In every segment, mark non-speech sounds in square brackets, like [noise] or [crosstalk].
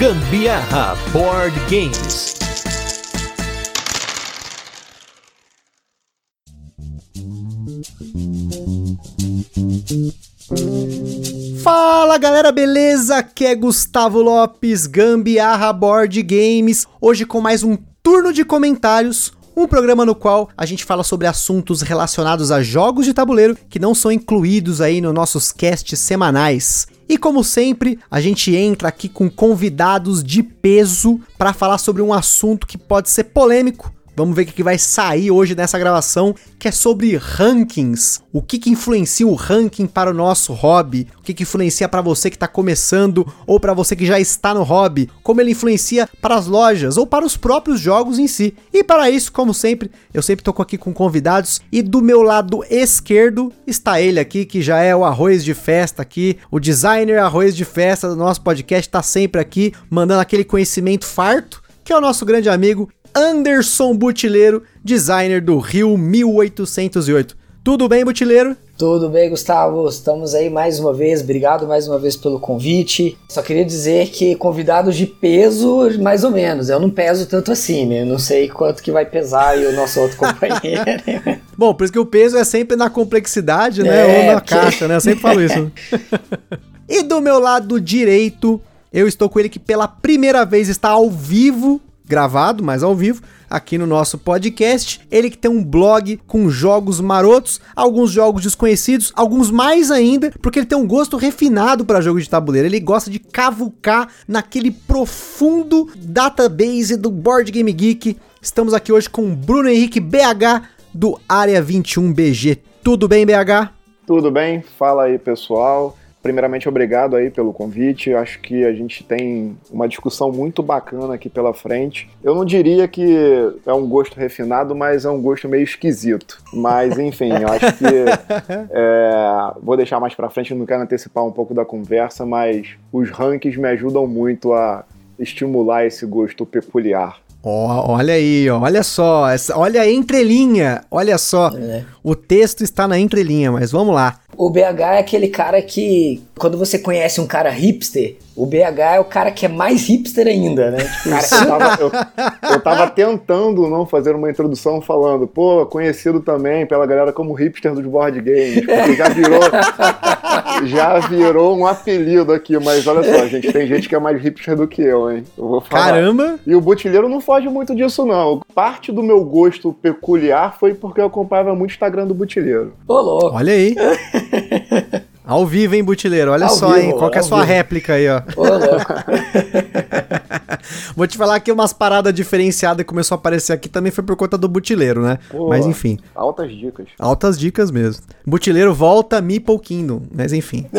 Gambiarra Board Games. Fala galera, beleza? Aqui é Gustavo Lopes, Gambiarra Board Games. Hoje com mais um turno de comentários um programa no qual a gente fala sobre assuntos relacionados a jogos de tabuleiro que não são incluídos aí nos nossos casts semanais. E como sempre, a gente entra aqui com convidados de peso para falar sobre um assunto que pode ser polêmico, Vamos ver o que vai sair hoje nessa gravação, que é sobre rankings. O que, que influencia o ranking para o nosso hobby? O que, que influencia para você que está começando ou para você que já está no hobby? Como ele influencia para as lojas ou para os próprios jogos em si? E para isso, como sempre, eu sempre tô aqui com convidados e do meu lado esquerdo está ele aqui que já é o arroz de festa aqui, o designer arroz de festa do nosso podcast, está sempre aqui mandando aquele conhecimento farto que é o nosso grande amigo Anderson Butileiro, designer do Rio 1808. Tudo bem, Butileiro? Tudo bem, Gustavo. Estamos aí mais uma vez. Obrigado mais uma vez pelo convite. Só queria dizer que convidados de peso, mais ou menos. Eu não peso tanto assim, né? Eu não sei quanto que vai pesar aí o nosso outro [laughs] companheiro. Bom, por isso que o peso é sempre na complexidade, né? É, Ou na porque... caixa, né? Eu sempre falo isso. [laughs] e do meu lado direito, eu estou com ele que pela primeira vez está ao vivo gravado, mas ao vivo, aqui no nosso podcast. Ele que tem um blog com jogos marotos, alguns jogos desconhecidos, alguns mais ainda, porque ele tem um gosto refinado para jogos de tabuleiro. Ele gosta de cavucar naquele profundo database do Board Game Geek. Estamos aqui hoje com Bruno Henrique BH do Área 21 BG. Tudo bem, BH? Tudo bem, fala aí pessoal. Primeiramente, obrigado aí pelo convite. Acho que a gente tem uma discussão muito bacana aqui pela frente. Eu não diria que é um gosto refinado, mas é um gosto meio esquisito. Mas, enfim, eu acho que [laughs] é, vou deixar mais para frente, não quero antecipar um pouco da conversa, mas os rankings me ajudam muito a estimular esse gosto peculiar. Oh, olha aí, olha só, essa, olha a entrelinha, olha só, é. o texto está na entrelinha, mas vamos lá. O BH é aquele cara que, quando você conhece um cara hipster, o BH é o cara que é mais hipster ainda, né? Tipo, [laughs] cara, eu, tava, eu, eu tava tentando não fazer uma introdução falando, pô, conhecido também pela galera como hipster dos board games, porque já virou, [laughs] já virou um apelido aqui, mas olha só, gente, tem gente que é mais hipster do que eu, hein? Eu vou falar. Caramba! E o Botilheiro não foge muito disso, não. Parte do meu gosto peculiar foi porque eu acompanhava muito o Instagram do Botilheiro. Ô, louco! Olha aí! [laughs] [laughs] Ao vivo, hein, Butileiro? Olha ao só, vivo, hein? Qual que é a sua vivo. réplica aí, ó? Ô, louco. [laughs] Vou te falar que umas paradas diferenciadas que começou a aparecer aqui também foi por conta do Butileiro, né? Pô, mas enfim. Altas dicas. Altas dicas mesmo. Butileiro volta Meeple Kingdom, mas enfim. [laughs]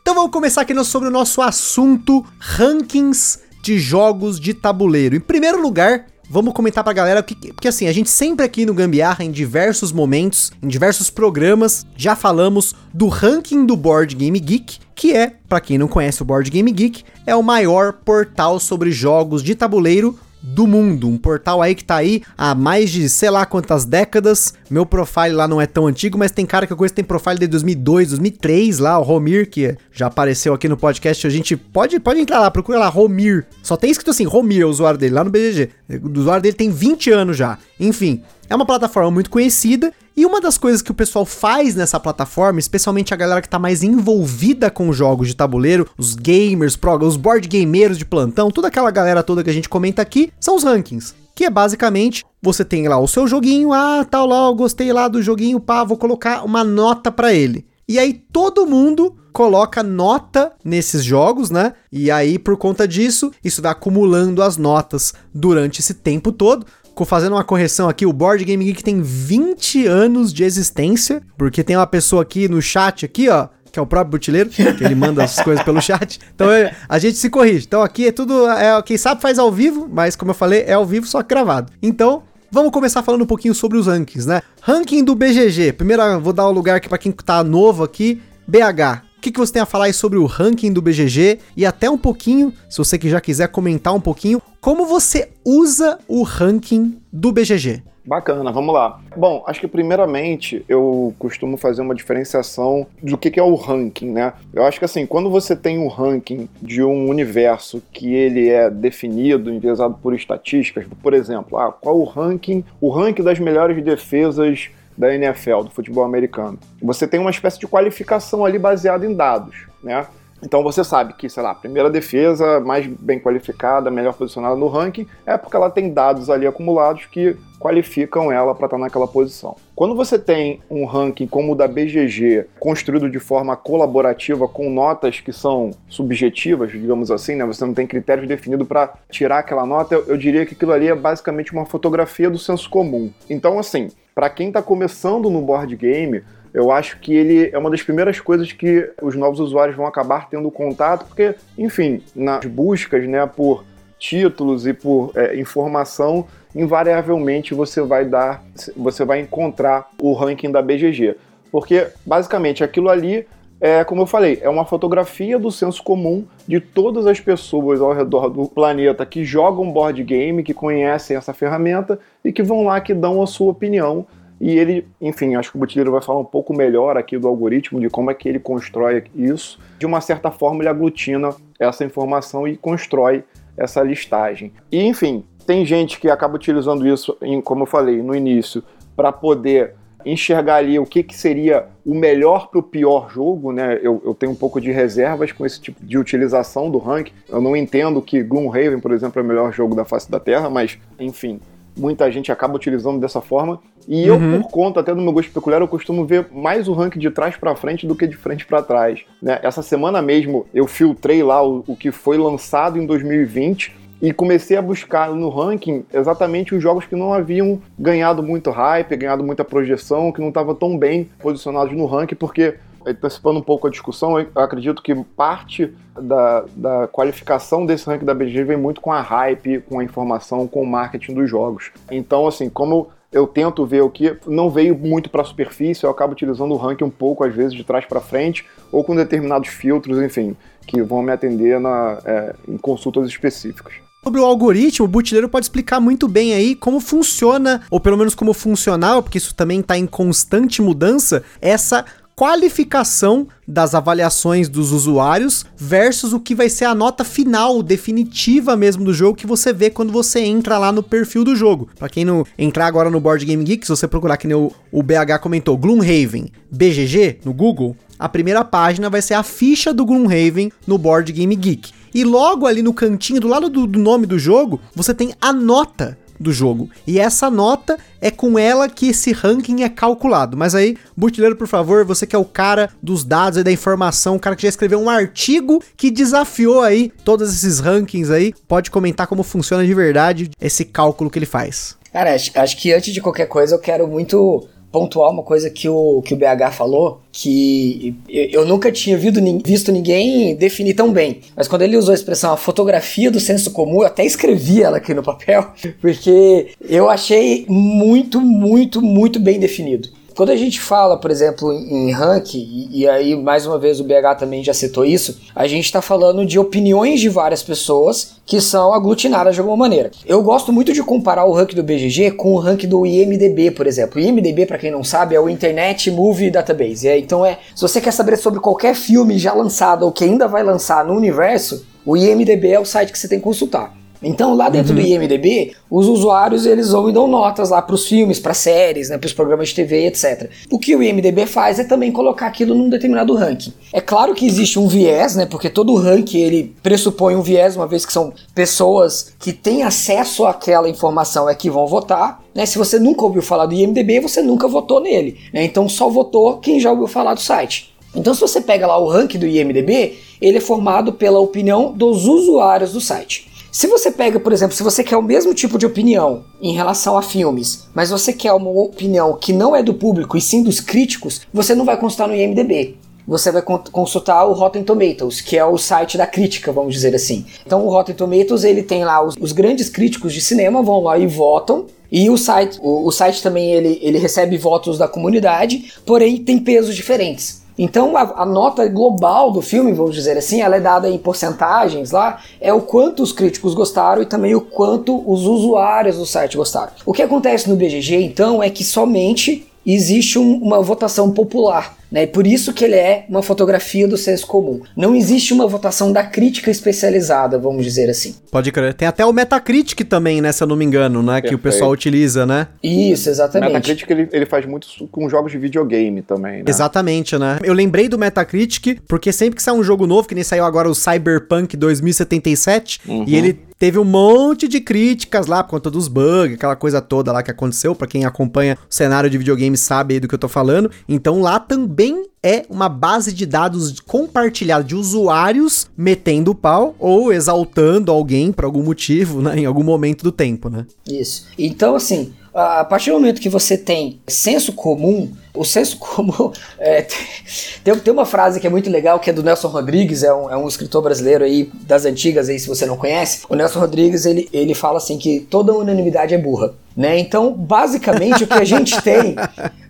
então vamos começar aqui sobre o nosso assunto rankings de jogos de tabuleiro. Em primeiro lugar, vamos comentar pra galera, porque, porque assim, a gente sempre aqui no Gambiarra, em diversos momentos, em diversos programas, já falamos do ranking do Board Game Geek, que é, para quem não conhece o Board Game Geek, é o maior portal sobre jogos de tabuleiro do mundo. Um portal aí que tá aí há mais de sei lá quantas décadas. Meu profile lá não é tão antigo, mas tem cara que eu conheço tem profile de 2002, 2003 lá, o Romir, que já apareceu aqui no podcast. A gente pode, pode entrar lá, procura lá, Romir. Só tem escrito assim, Romir, o usuário dele, lá no BGG. O usuário dele tem 20 anos já. Enfim, é uma plataforma muito conhecida e uma das coisas que o pessoal faz nessa plataforma, especialmente a galera que tá mais envolvida com jogos de tabuleiro, os gamers, os board gameiros de plantão, toda aquela galera toda que a gente comenta aqui, são os rankings. Que é basicamente, você tem lá o seu joguinho, ah, tal lá, eu gostei lá do joguinho, pá, vou colocar uma nota para ele. E aí todo mundo coloca nota nesses jogos, né? E aí, por conta disso, isso vai acumulando as notas durante esse tempo todo fazendo uma correção aqui, o Board Game Geek tem 20 anos de existência, porque tem uma pessoa aqui no chat aqui, ó, que é o próprio Butileiro, que ele manda as coisas pelo chat. Então a gente se corrige. Então aqui é tudo, é, quem sabe faz ao vivo, mas como eu falei, é ao vivo só gravado. Então, vamos começar falando um pouquinho sobre os rankings, né? Ranking do BGG. Primeiro vou dar o um lugar aqui para quem tá novo aqui, BH que, que você tem a falar aí sobre o ranking do BGG e até um pouquinho, se você que já quiser comentar um pouquinho, como você usa o ranking do BGG? Bacana, vamos lá. Bom, acho que primeiramente eu costumo fazer uma diferenciação do que, que é o ranking, né? Eu acho que assim, quando você tem um ranking de um universo que ele é definido, enviesado por estatísticas, por exemplo, ah, qual o ranking, o ranking das melhores defesas da NFL, do futebol americano. Você tem uma espécie de qualificação ali baseada em dados, né? Então você sabe que, sei lá, a primeira defesa mais bem qualificada, melhor posicionada no ranking, é porque ela tem dados ali acumulados que qualificam ela para estar naquela posição. Quando você tem um ranking como o da BGG, construído de forma colaborativa com notas que são subjetivas, digamos assim, né? Você não tem critérios definidos para tirar aquela nota, eu, eu diria que aquilo ali é basicamente uma fotografia do senso comum. Então, assim, para quem está começando no board game, eu acho que ele é uma das primeiras coisas que os novos usuários vão acabar tendo contato, porque, enfim, nas buscas né, por títulos e por é, informação, invariavelmente você vai dar, você vai encontrar o ranking da BGG. Porque, basicamente, aquilo ali é, como eu falei, é uma fotografia do senso comum de todas as pessoas ao redor do planeta que jogam board game, que conhecem essa ferramenta e que vão lá que dão a sua opinião e ele, enfim, acho que o Butileiro vai falar um pouco melhor aqui do algoritmo, de como é que ele constrói isso. De uma certa forma, ele aglutina essa informação e constrói essa listagem. E, enfim, tem gente que acaba utilizando isso, em, como eu falei no início, para poder enxergar ali o que, que seria o melhor para o pior jogo, né? Eu, eu, tenho um pouco de reservas com esse tipo de utilização do ranking. Eu não entendo que Gloomhaven, por exemplo, é o melhor jogo da face da Terra, mas, enfim, muita gente acaba utilizando dessa forma. E uhum. eu, por conta até do meu gosto peculiar, eu costumo ver mais o ranking de trás para frente do que de frente para trás. Né? Essa semana mesmo eu filtrei lá o, o que foi lançado em 2020 e comecei a buscar no ranking exatamente os jogos que não haviam ganhado muito hype, ganhado muita projeção, que não estavam tão bem posicionados no ranking, porque antecipando um pouco a discussão, eu acredito que parte da, da qualificação desse ranking da BG vem muito com a hype, com a informação, com o marketing dos jogos. Então, assim, como eu tento ver o que não veio muito para a superfície, eu acabo utilizando o ranking um pouco, às vezes, de trás para frente, ou com determinados filtros, enfim, que vão me atender na, é, em consultas específicas. Sobre o algoritmo, o Butileiro pode explicar muito bem aí como funciona, ou pelo menos como funcional, porque isso também está em constante mudança, essa qualificação das avaliações dos usuários versus o que vai ser a nota final, definitiva mesmo do jogo que você vê quando você entra lá no perfil do jogo. Para quem não entrar agora no Board Game Geek, se você procurar que nem o, o BH comentou, Gloomhaven BGG no Google, a primeira página vai ser a ficha do Gloomhaven no Board Game Geek. E logo ali no cantinho, do lado do, do nome do jogo, você tem a nota do jogo. E essa nota é com ela que esse ranking é calculado. Mas aí, Butileiro, por favor, você que é o cara dos dados e da informação, o cara que já escreveu um artigo que desafiou aí todos esses rankings aí, pode comentar como funciona de verdade esse cálculo que ele faz. Cara, acho, acho que antes de qualquer coisa eu quero muito pontuar uma coisa que o, que o BH falou, que eu nunca tinha visto ninguém definir tão bem. Mas quando ele usou a expressão a fotografia do senso comum, eu até escrevi ela aqui no papel, [laughs] porque eu achei muito, muito, muito bem definido. Quando a gente fala, por exemplo, em ranking, e, e, aí mais uma vez o BH também já citou isso, a gente está falando de opiniões de várias pessoas que são aglutinadas de alguma maneira. Eu gosto muito de comparar o ranking do BGG com o ranking do IMDB, por exemplo. O IMDB, para quem não sabe, é o Internet Movie Database. É, então é, se você quer saber sobre qualquer filme já lançado ou que ainda vai lançar no universo, o IMDB é o site que você tem que consultar. Então, lá dentro uhum. do IMDB, os usuários eles vão e dão notas lá para os filmes, para séries, né, para os programas de TV, etc. O que o IMDB faz é também colocar aquilo num determinado ranking. É claro que existe um viés, né, porque todo ranking ele pressupõe um viés, uma vez que são pessoas que têm acesso àquela informação é que vão votar. Né? Se você nunca ouviu falar do IMDB, você nunca votou nele. Né? Então, só votou quem já ouviu falar do site. Então, se você pega lá o ranking do IMDB, ele é formado pela opinião dos usuários do site. Se você pega, por exemplo, se você quer o mesmo tipo de opinião em relação a filmes, mas você quer uma opinião que não é do público e sim dos críticos, você não vai consultar no IMDB. Você vai consultar o Rotten Tomatoes, que é o site da crítica, vamos dizer assim. Então o Rotten Tomatoes ele tem lá os, os grandes críticos de cinema vão lá e votam e o site, o, o, site também ele, ele recebe votos da comunidade, porém tem pesos diferentes. Então a, a, nota global do filme, vamos dizer assim, ela é dada em porcentagens lá, é o quanto os críticos gostaram e também o quanto os usuários do site gostaram. O que acontece no BGG então é que somente existe um, uma votação popular. Né? Por isso que ele é uma fotografia do senso comum. Não existe uma votação da crítica especializada, vamos dizer assim. Pode crer. Tem até o Metacritic também, né? Se eu não me engano, né? Perfeito. Que o pessoal utiliza, né? Isso, exatamente. O Metacritic ele, ele faz muito com jogos de videogame também, né? Exatamente, né? Eu lembrei do Metacritic porque sempre que sai um jogo novo, que nem saiu agora o Cyberpunk 2077, uhum. e ele teve um monte de críticas lá por conta dos bugs, aquela coisa toda lá que aconteceu. Para quem acompanha o cenário de videogame sabe aí do que eu tô falando. Então lá também é uma base de dados compartilhada de usuários metendo o pau ou exaltando alguém por algum motivo, né, em algum momento do tempo, né? Isso. Então, assim, a partir do momento que você tem senso comum, o senso [laughs] comum. É, tem, tem uma frase que é muito legal, que é do Nelson Rodrigues, é um, é um escritor brasileiro aí das antigas, aí, se você não conhece. O Nelson Rodrigues ele, ele fala assim que toda unanimidade é burra. Né? Então, basicamente, o que a gente tem,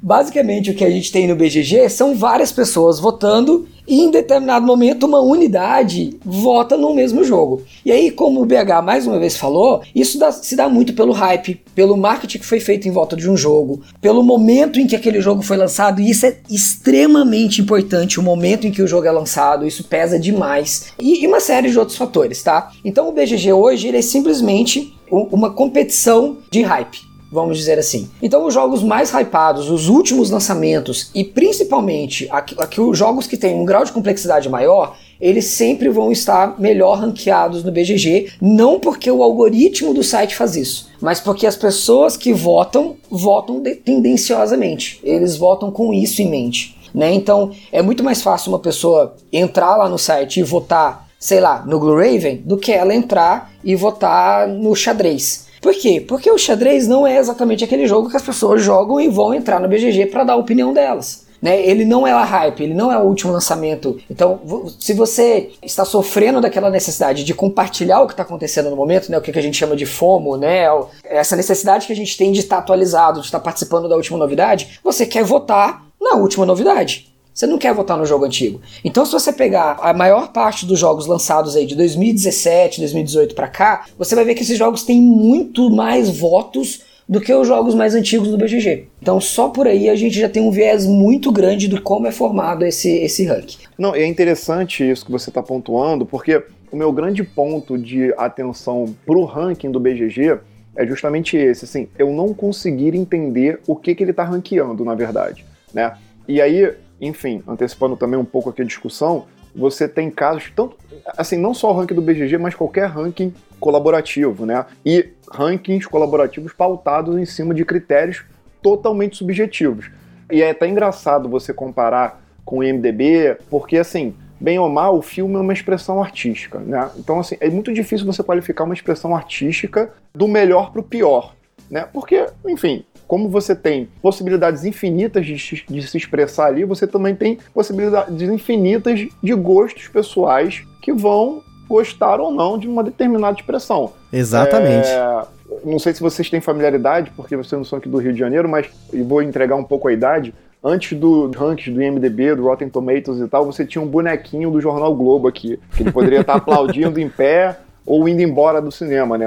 basicamente o que a gente tem no BGG são várias pessoas votando e em determinado momento uma unidade vota no mesmo jogo. E aí, como o BH mais uma vez falou, isso dá, se dá muito pelo hype, pelo marketing que foi feito em volta de um jogo, pelo momento em que aquele jogo foi lançado, e isso é extremamente importante, o momento em que o jogo é lançado, isso pesa demais. E, e uma série de outros fatores, tá? Então o BGG hoje ele é simplesmente uma competição de hype vamos dizer assim. Então, os jogos mais hypados, os últimos lançamentos e principalmente aqui, aqui, os jogos que têm um grau de complexidade maior, eles sempre vão estar melhor ranqueados no BGG, não porque o algoritmo do site faz isso, mas porque as pessoas que votam, votam tendenciosamente. Eles votam com isso em mente. Né? Então, é muito mais fácil uma pessoa entrar lá no site e votar sei lá, no Blue Raven, do que ela entrar e votar no xadrez. Por quê? Porque o xadrez não é exatamente aquele jogo que as pessoas jogam e vão entrar no BGG para dar a opinião delas. Né? Ele não é a hype, ele não é o último lançamento. Então, se você está sofrendo daquela necessidade de compartilhar o que está acontecendo no momento, né? o que a gente chama de FOMO, né? essa necessidade que a gente tem de estar atualizado, de estar participando da última novidade, você quer votar na última novidade. Você não quer votar no jogo antigo. Então, se você pegar a maior parte dos jogos lançados aí de 2017, 2018 para cá, você vai ver que esses jogos têm muito mais votos do que os jogos mais antigos do BGG. Então, só por aí a gente já tem um viés muito grande do como é formado esse, esse ranking. Não, é interessante isso que você está pontuando, porque o meu grande ponto de atenção para o ranking do BGG é justamente esse, assim, eu não conseguir entender o que, que ele está ranqueando, na verdade, né? E aí enfim, antecipando também um pouco aqui a discussão, você tem casos, tanto, assim, não só o ranking do BGG, mas qualquer ranking colaborativo, né? E rankings colaborativos pautados em cima de critérios totalmente subjetivos. E é até engraçado você comparar com o IMDB, porque assim, bem ou mal, o filme é uma expressão artística, né? Então assim, é muito difícil você qualificar uma expressão artística do melhor para o pior, né? Porque, enfim, como você tem possibilidades infinitas de, de, se expressar ali, você também tem possibilidades infinitas de gostos pessoais que vão gostar ou não de uma determinada expressão. Exatamente. É, não sei se vocês têm familiaridade, porque vocês não são aqui do Rio de Janeiro, mas e vou entregar um pouco a idade. Antes do rankings do IMDB, do Rotten Tomatoes e tal, você tinha um bonequinho do Jornal Globo aqui, que ele poderia estar [laughs] aplaudindo em pé ou indo embora do cinema, né?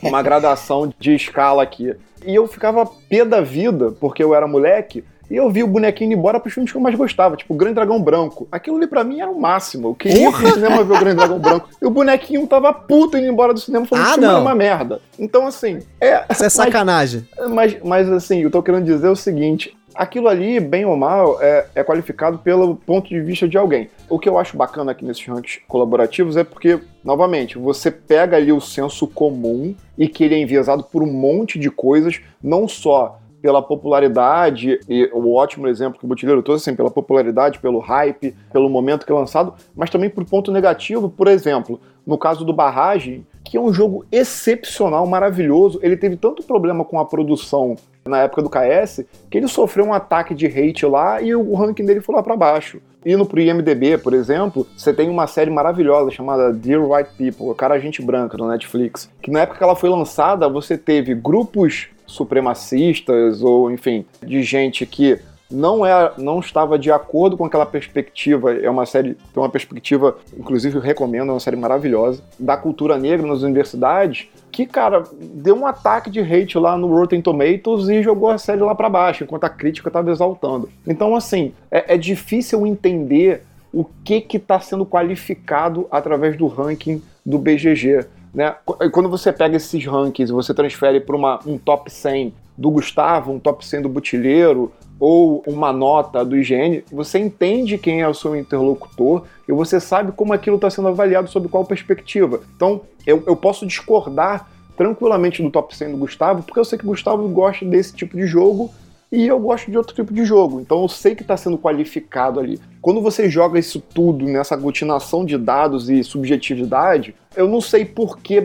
Numa [laughs] gradação de escala aqui. E eu ficava pé da vida, porque eu era moleque, e eu vi o bonequinho indo embora pros filmes que eu mais gostava, tipo o Grande Dragão Branco. Aquilo ali pra mim era o máximo. Eu queria ir pro cinema ver o Grande Dragão Branco. E o bonequinho tava puto indo embora do cinema falando ah, que o filme era uma merda. Então, assim. É, Isso é sacanagem. Mas, mas, assim, eu tô querendo dizer o seguinte: aquilo ali, bem ou mal, é, é, qualificado pelo ponto de vista de alguém. O que eu acho bacana aqui nesses rankings colaborativos é porque, novamente, você pega ali o senso comum e que ele é enviesado por um monte de coisas, não só pela popularidade, e o ótimo exemplo que o Botilheiro trouxe, assim, pela popularidade, pelo hype, pelo momento que é lançado, mas também por ponto negativo, por exemplo, no caso do Barragem, que é um jogo excepcional, maravilhoso, ele teve tanto problema com a produção na época do KS, que ele sofreu um ataque de hate lá e o ranking dele foi lá para baixo. Indo pro IMDB, por exemplo, você tem uma série maravilhosa chamada Dear White People, cara gente branca no Netflix, que na época que ela foi lançada, você teve grupos supremacistas ou, enfim, de gente que não, é, não estava de acordo com aquela perspectiva. É uma série, tem uma perspectiva, inclusive eu recomendo, é uma série maravilhosa, da cultura negra nas universidades. Que, cara, deu um ataque de hate lá no Rotten Tomatoes e jogou a série lá para baixo, enquanto a crítica estava exaltando. Então, assim, é, é difícil entender o que está sendo qualificado através do ranking do BGG. Né? Quando você pega esses rankings e você transfere para um top 100 do Gustavo, um top 100 do Butilheiro, ou uma nota do IGN, você entende quem é o seu interlocutor e você sabe como aquilo está sendo avaliado sob qual perspectiva. Então, eu, eu posso discordar tranquilamente do top 100 do Gustavo, porque eu sei que o Gustavo gosta desse tipo de jogo e eu gosto de outro tipo de jogo. Então eu sei que está sendo qualificado ali. Quando você joga isso tudo nessa aglutinação de dados e subjetividade, eu não sei por que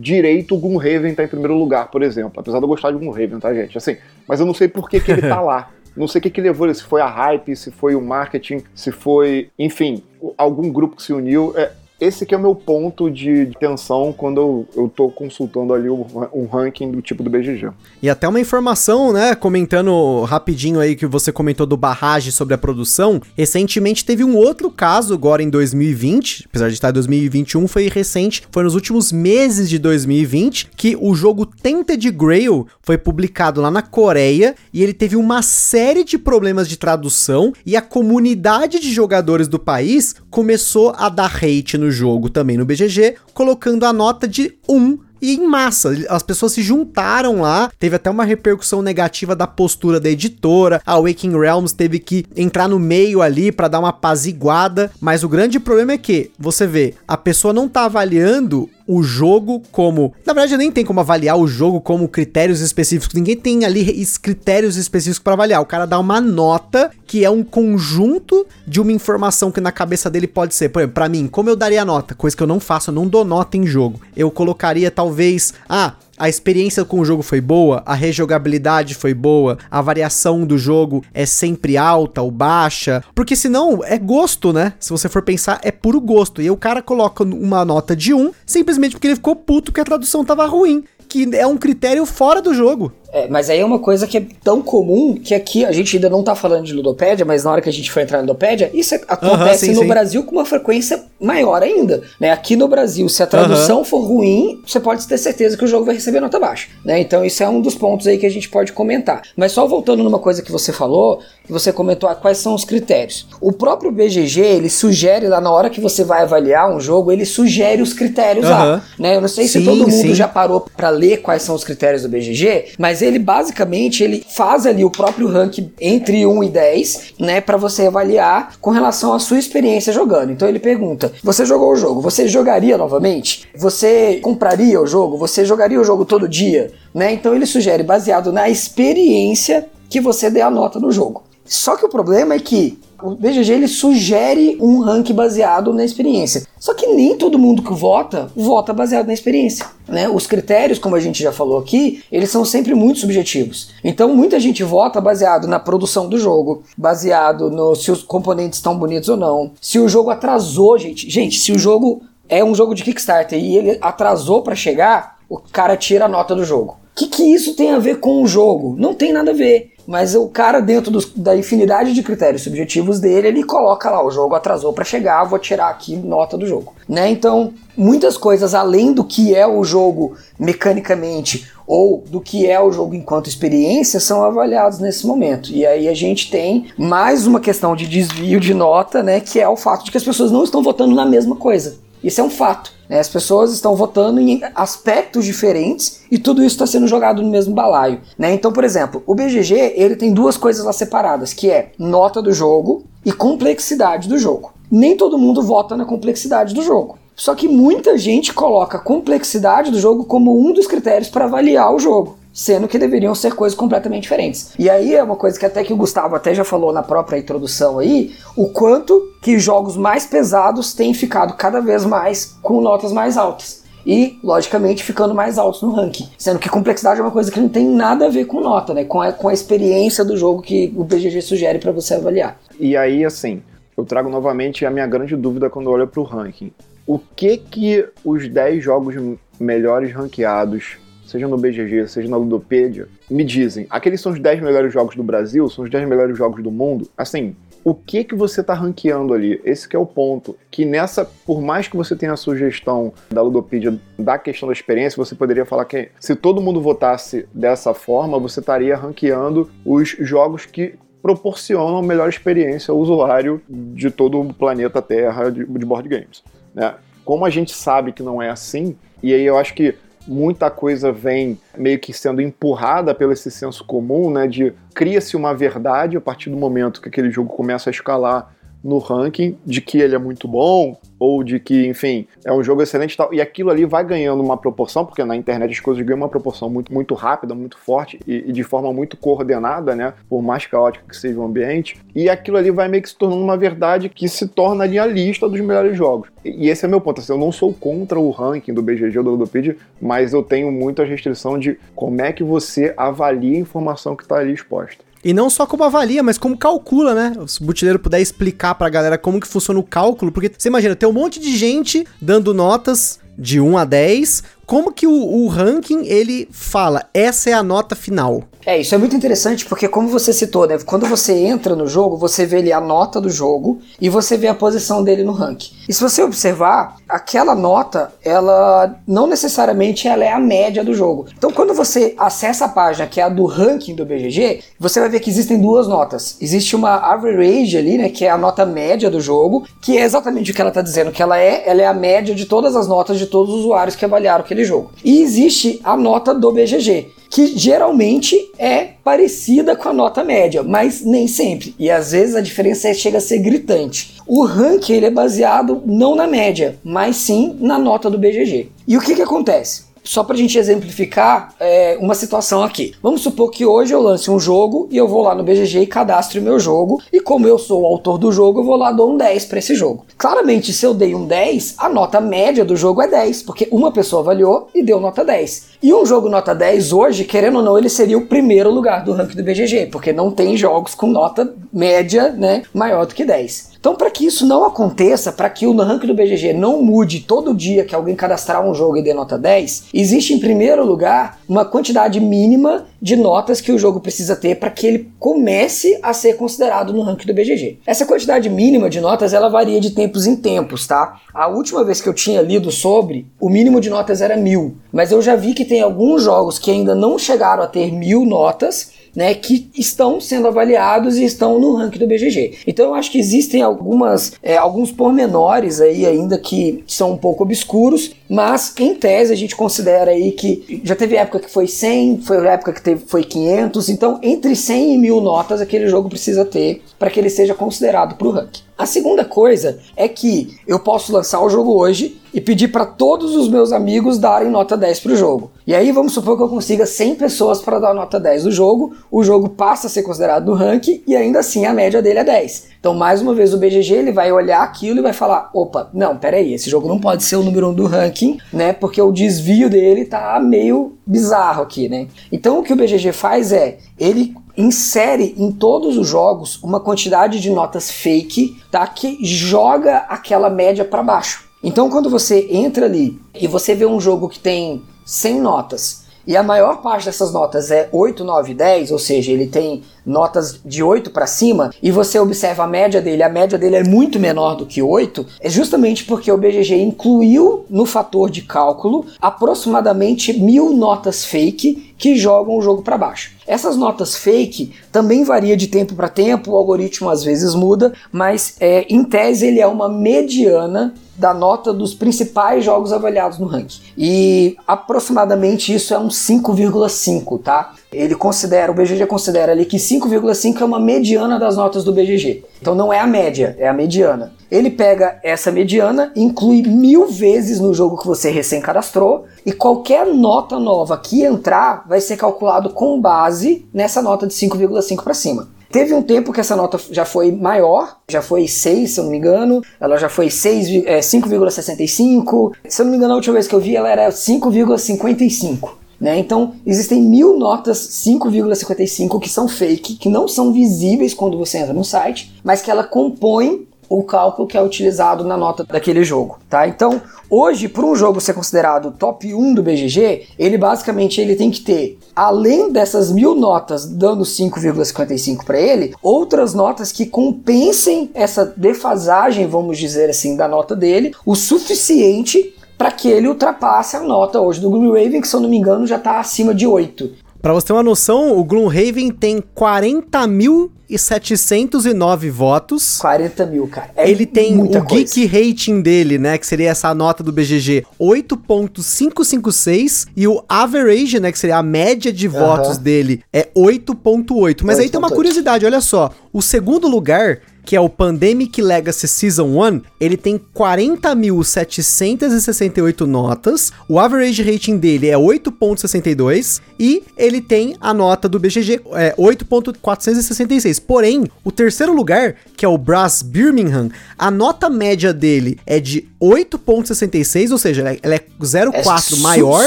direito o Gloomhaven está em primeiro lugar, por exemplo. Apesar de eu gostar de Gloomhaven, tá, gente? Assim, mas eu não sei por que, que ele está [laughs] lá. Não sei o que, que levou, se foi a hype, se foi o marketing, se foi, enfim, algum grupo que se uniu. É, esse que é o meu ponto de tensão quando eu, tô consultando ali um, um ranking do tipo do BGG. E até uma informação, né, comentando rapidinho aí que você comentou do barragem sobre a produção, recentemente teve um outro caso agora em 2020, apesar de estar em 2021, foi recente, foi nos últimos meses de 2020, que o jogo Tented Grail foi publicado lá na Coreia e ele teve uma série de problemas de tradução e a comunidade de jogadores do país começou a dar hate no no jogo também no BGG, colocando a nota de 1 e em massa. As pessoas se juntaram lá, teve até uma repercussão negativa da postura da editora. A Waking Realms teve que entrar no meio ali para dar uma apaziguada, mas o grande problema é que você vê, a pessoa não tá avaliando o jogo como. Na verdade, nem tem como avaliar o jogo como critérios específicos. Ninguém tem ali critérios específicos para avaliar. O cara dá uma nota que é um conjunto de uma informação que na cabeça dele pode ser. Por exemplo, pra mim, como eu daria nota? Coisa que eu não faço, eu não dou nota em jogo. Eu colocaria talvez. Ah, a experiência com o jogo foi boa, a rejogabilidade foi boa, a variação do jogo é sempre alta ou baixa, porque senão é gosto, né? Se você for pensar, é puro gosto. E o cara coloca uma nota de 1 simplesmente porque ele ficou puto que a tradução tava ruim, que é um critério fora do jogo. É, mas aí é uma coisa que é tão comum que aqui a gente ainda não tá falando de ludopédia, mas na hora que a gente for entrar na ludopédia, isso é, acontece uhum, sim, no sim. Brasil com uma frequência maior ainda. Né? Aqui no Brasil, se a tradução uhum. for ruim, você pode ter certeza que o jogo vai receber nota baixa. Né? Então isso é um dos pontos aí que a gente pode comentar. Mas só voltando numa coisa que você falou, que você comentou ah, quais são os critérios. O próprio BGG, ele sugere lá na hora que você vai avaliar um jogo, ele sugere os critérios uhum. lá. Né? Eu não sei sim, se todo mundo já parou para ler quais são os critérios do BGG, mas ele basicamente ele faz ali o próprio ranking entre 1 e 10, né, para você avaliar com relação à sua experiência jogando. Então ele pergunta: você jogou o jogo, você jogaria novamente? Você compraria o jogo? Você jogaria o jogo todo dia? Né? Então ele sugere baseado na experiência que você dê a nota no jogo. Só que o problema é que o BGG ele sugere um ranking baseado na experiência. Só que nem todo mundo que vota, vota baseado na experiência. Né? Os critérios, como a gente já falou aqui, eles são sempre muito subjetivos. Então muita gente vota baseado na produção do jogo, baseado no se os componentes estão bonitos ou não, se o jogo atrasou, gente. Gente, se o jogo é um jogo de Kickstarter e ele atrasou para chegar, o cara tira a nota do jogo. O que, que isso tem a ver com o jogo? Não tem nada a ver. Mas o cara, dentro dos, da infinidade de critérios subjetivos dele, ele coloca lá: o jogo atrasou para chegar, vou tirar aqui nota do jogo. Né? Então, muitas coisas além do que é o jogo mecanicamente ou do que é o jogo enquanto experiência são avaliados nesse momento. E aí a gente tem mais uma questão de desvio de nota, né, que é o fato de que as pessoas não estão votando na mesma coisa. Isso é um fato. Né? As pessoas estão votando em aspectos diferentes e tudo isso está sendo jogado no mesmo balaio. Né? Então, por exemplo, o BGG ele tem duas coisas lá separadas, que é nota do jogo e complexidade do jogo. Nem todo mundo vota na complexidade do jogo. Só que muita gente coloca a complexidade do jogo como um dos critérios para avaliar o jogo sendo que deveriam ser coisas completamente diferentes. E aí é uma coisa que até que o Gustavo até já falou na própria introdução aí, o quanto que jogos mais pesados têm ficado cada vez mais com notas mais altas e, logicamente, ficando mais altos no ranking. Sendo que complexidade é uma coisa que não tem nada a ver com nota, né? Com a, com a experiência do jogo que o BGG sugere para você avaliar. E aí, assim, eu trago novamente a minha grande dúvida quando olho para o ranking. O que que os 10 jogos melhores ranqueados seja no BGG, seja na Ludopedia, me dizem, aqueles são os 10 melhores jogos do Brasil, são os 10 melhores jogos do mundo, assim, o que que você está ranqueando ali? Esse é o ponto. Que nessa, por mais que você tenha a sugestão da Ludopedia da questão da experiência, você poderia falar que se todo mundo votasse dessa forma, você estaria ranqueando os jogos que proporcionam a melhor experiência ao usuário de todo o planeta Terra de, board games. Né? Como a gente sabe que não é assim, e aí eu acho que muita coisa vem meio que sendo empurrada pelo esse senso comum, né, de cria-se uma verdade a partir do momento que aquele jogo começa a escalar no ranking de que ele é muito bom, ou de que, enfim, é um jogo excelente e tal. E aquilo ali vai ganhando uma proporção, porque na internet as coisas ganham uma proporção muito, muito rápida, muito forte e, e, de forma muito coordenada, né? Por mais caótico que seja o ambiente. E aquilo ali vai meio que se tornando uma verdade que se torna ali a lista dos melhores jogos. E, e esse é meu ponto. Assim, eu não sou contra o ranking do BGG ou do Ludopedia, mas eu tenho muita restrição de como é que você avalia a informação que está ali exposta. E não só como avalia, mas como calcula, né? Se o Butileiro puder explicar pra galera como que funciona o cálculo, porque você imagina, tem um monte de gente dando notas de 1 a 10, como que o, o, ranking ele fala essa é a nota final? É, isso é muito interessante porque como você citou, né, quando você entra no jogo, você vê ali a nota do jogo e você vê a posição dele no ranking. E se você observar, aquela nota, ela não necessariamente ela é a média do jogo. Então quando você acessa a página que é a do ranking do BGG, você vai ver que existem duas notas. Existe uma average ali, né, que é a nota média do jogo, que é exatamente o que ela está dizendo que ela é, ela é a média de todas as notas de todos os usuários que avaliaram aquele jogo. E existe a nota do BGG, que geralmente é parecida com a nota média, mas nem sempre. E às vezes a diferença chega a ser gritante. O ranking ele é baseado não na média, mas sim na nota do BGG. E o que, que acontece? Só para a gente exemplificar é, uma situação aqui. Vamos supor que hoje eu lance um jogo e eu vou lá no BGG e cadastro o meu jogo. E como eu sou o autor do jogo, eu vou lá dar um 10 para esse jogo. Claramente, se eu dei um 10, a nota média do jogo é 10, porque uma pessoa avaliou e deu nota 10. E um jogo nota 10 hoje, querendo ou não, ele seria o primeiro lugar do ranking do BGG, porque não tem jogos com nota média né, maior do que 10. Então, para que isso não aconteça, para que o ranking do BGG não mude todo dia que alguém cadastrar um jogo e dê nota 10, existe em primeiro lugar uma quantidade mínima de notas que o jogo precisa ter para que ele comece a ser considerado no ranking do BGG. Essa quantidade mínima de notas ela varia de tempos em tempos, tá? A última vez que eu tinha lido sobre, o mínimo de notas era mil, mas eu já vi que tem alguns jogos que ainda não chegaram a ter mil notas né, que estão sendo avaliados e estão no ranking do BGG. Então eu acho que existem algumas, é, alguns pormenores aí ainda que são um pouco obscuros, mas em tese a gente considera aí que já teve época que foi 100, foi época que teve, foi 500, então entre 100 e 1000 notas aquele jogo precisa ter para que ele seja considerado para o ranking. A segunda coisa é que eu posso lançar o jogo hoje e pedir para todos os meus amigos darem nota 10 para o jogo. E aí vamos supor que eu consiga 100 pessoas para dar nota 10 do jogo, o jogo passa a ser considerado no ranking e ainda assim a média dele é 10. Então, mais uma vez, o BGG ele vai olhar aquilo e vai falar: opa, não, peraí, esse jogo não pode ser o número 1 um do ranking, né? Porque o desvio dele tá meio bizarro aqui, né? Então, o que o BGG faz é ele insere em todos os jogos uma quantidade de notas fake, tá? Que joga aquela média para baixo. Então, quando você entra ali e você vê um jogo que tem 100 notas e a maior parte dessas notas é 8, 9, 10, ou seja, ele tem notas de 8 para cima, e você observa a média dele, a média dele é muito menor do que 8, é justamente porque o BGG incluiu no fator de cálculo aproximadamente mil notas fake que jogam o jogo para baixo. Essas notas fake também varia de tempo para tempo, o algoritmo às vezes muda, mas é, em tese ele é uma mediana da nota dos principais jogos avaliados no ranking. E aproximadamente isso é um 5,5, tá? Ele considera, o BGG considera ali que 5,5 é uma mediana das notas do BGG. Então não é a média, é a mediana. Ele pega essa mediana, inclui mil vezes no jogo que você recém cadastrou e qualquer nota nova que entrar vai ser calculado com base nessa nota de 5,5 para cima. Teve um tempo que essa nota já foi maior, já foi 6, se eu não me engano, ela já foi 6, é, 5,65. Se eu não me engano, a última vez que eu vi ela era 5,55. Né? Então, existem mil notas 5,55 que são fake, que não são visíveis quando você entra no site, mas que ela compõe o cálculo que é utilizado na nota daquele jogo, tá? Então, hoje, para um jogo ser considerado top 1 do BGG, ele basicamente ele tem que ter, além dessas mil notas dando 5,55 para ele, outras notas que compensem essa defasagem, vamos dizer assim, da nota dele, o suficiente para que ele ultrapasse a nota hoje do Gloomhaven, que se eu não me engano já está acima de 8. Pra você ter uma noção, o Gloomhaven tem 40.709 votos. 40 mil, cara. É Ele tem o coisa. Geek Rating dele, né? Que seria essa nota do BGG, 8.556. E o Average, né? Que seria a média de votos dele, é 8.8. Mas aí tem uma 8.8. curiosidade, olha só. O segundo lugar que é o Pandemic Legacy Season 1, ele tem 40.768 notas, o average rating dele é 8.62 e ele tem a nota do BGG é 8.466. Porém, o terceiro lugar, que é o Brass Birmingham, a nota média dele é de 8.66, ou seja, ela é- ela é 0,4 su- maior.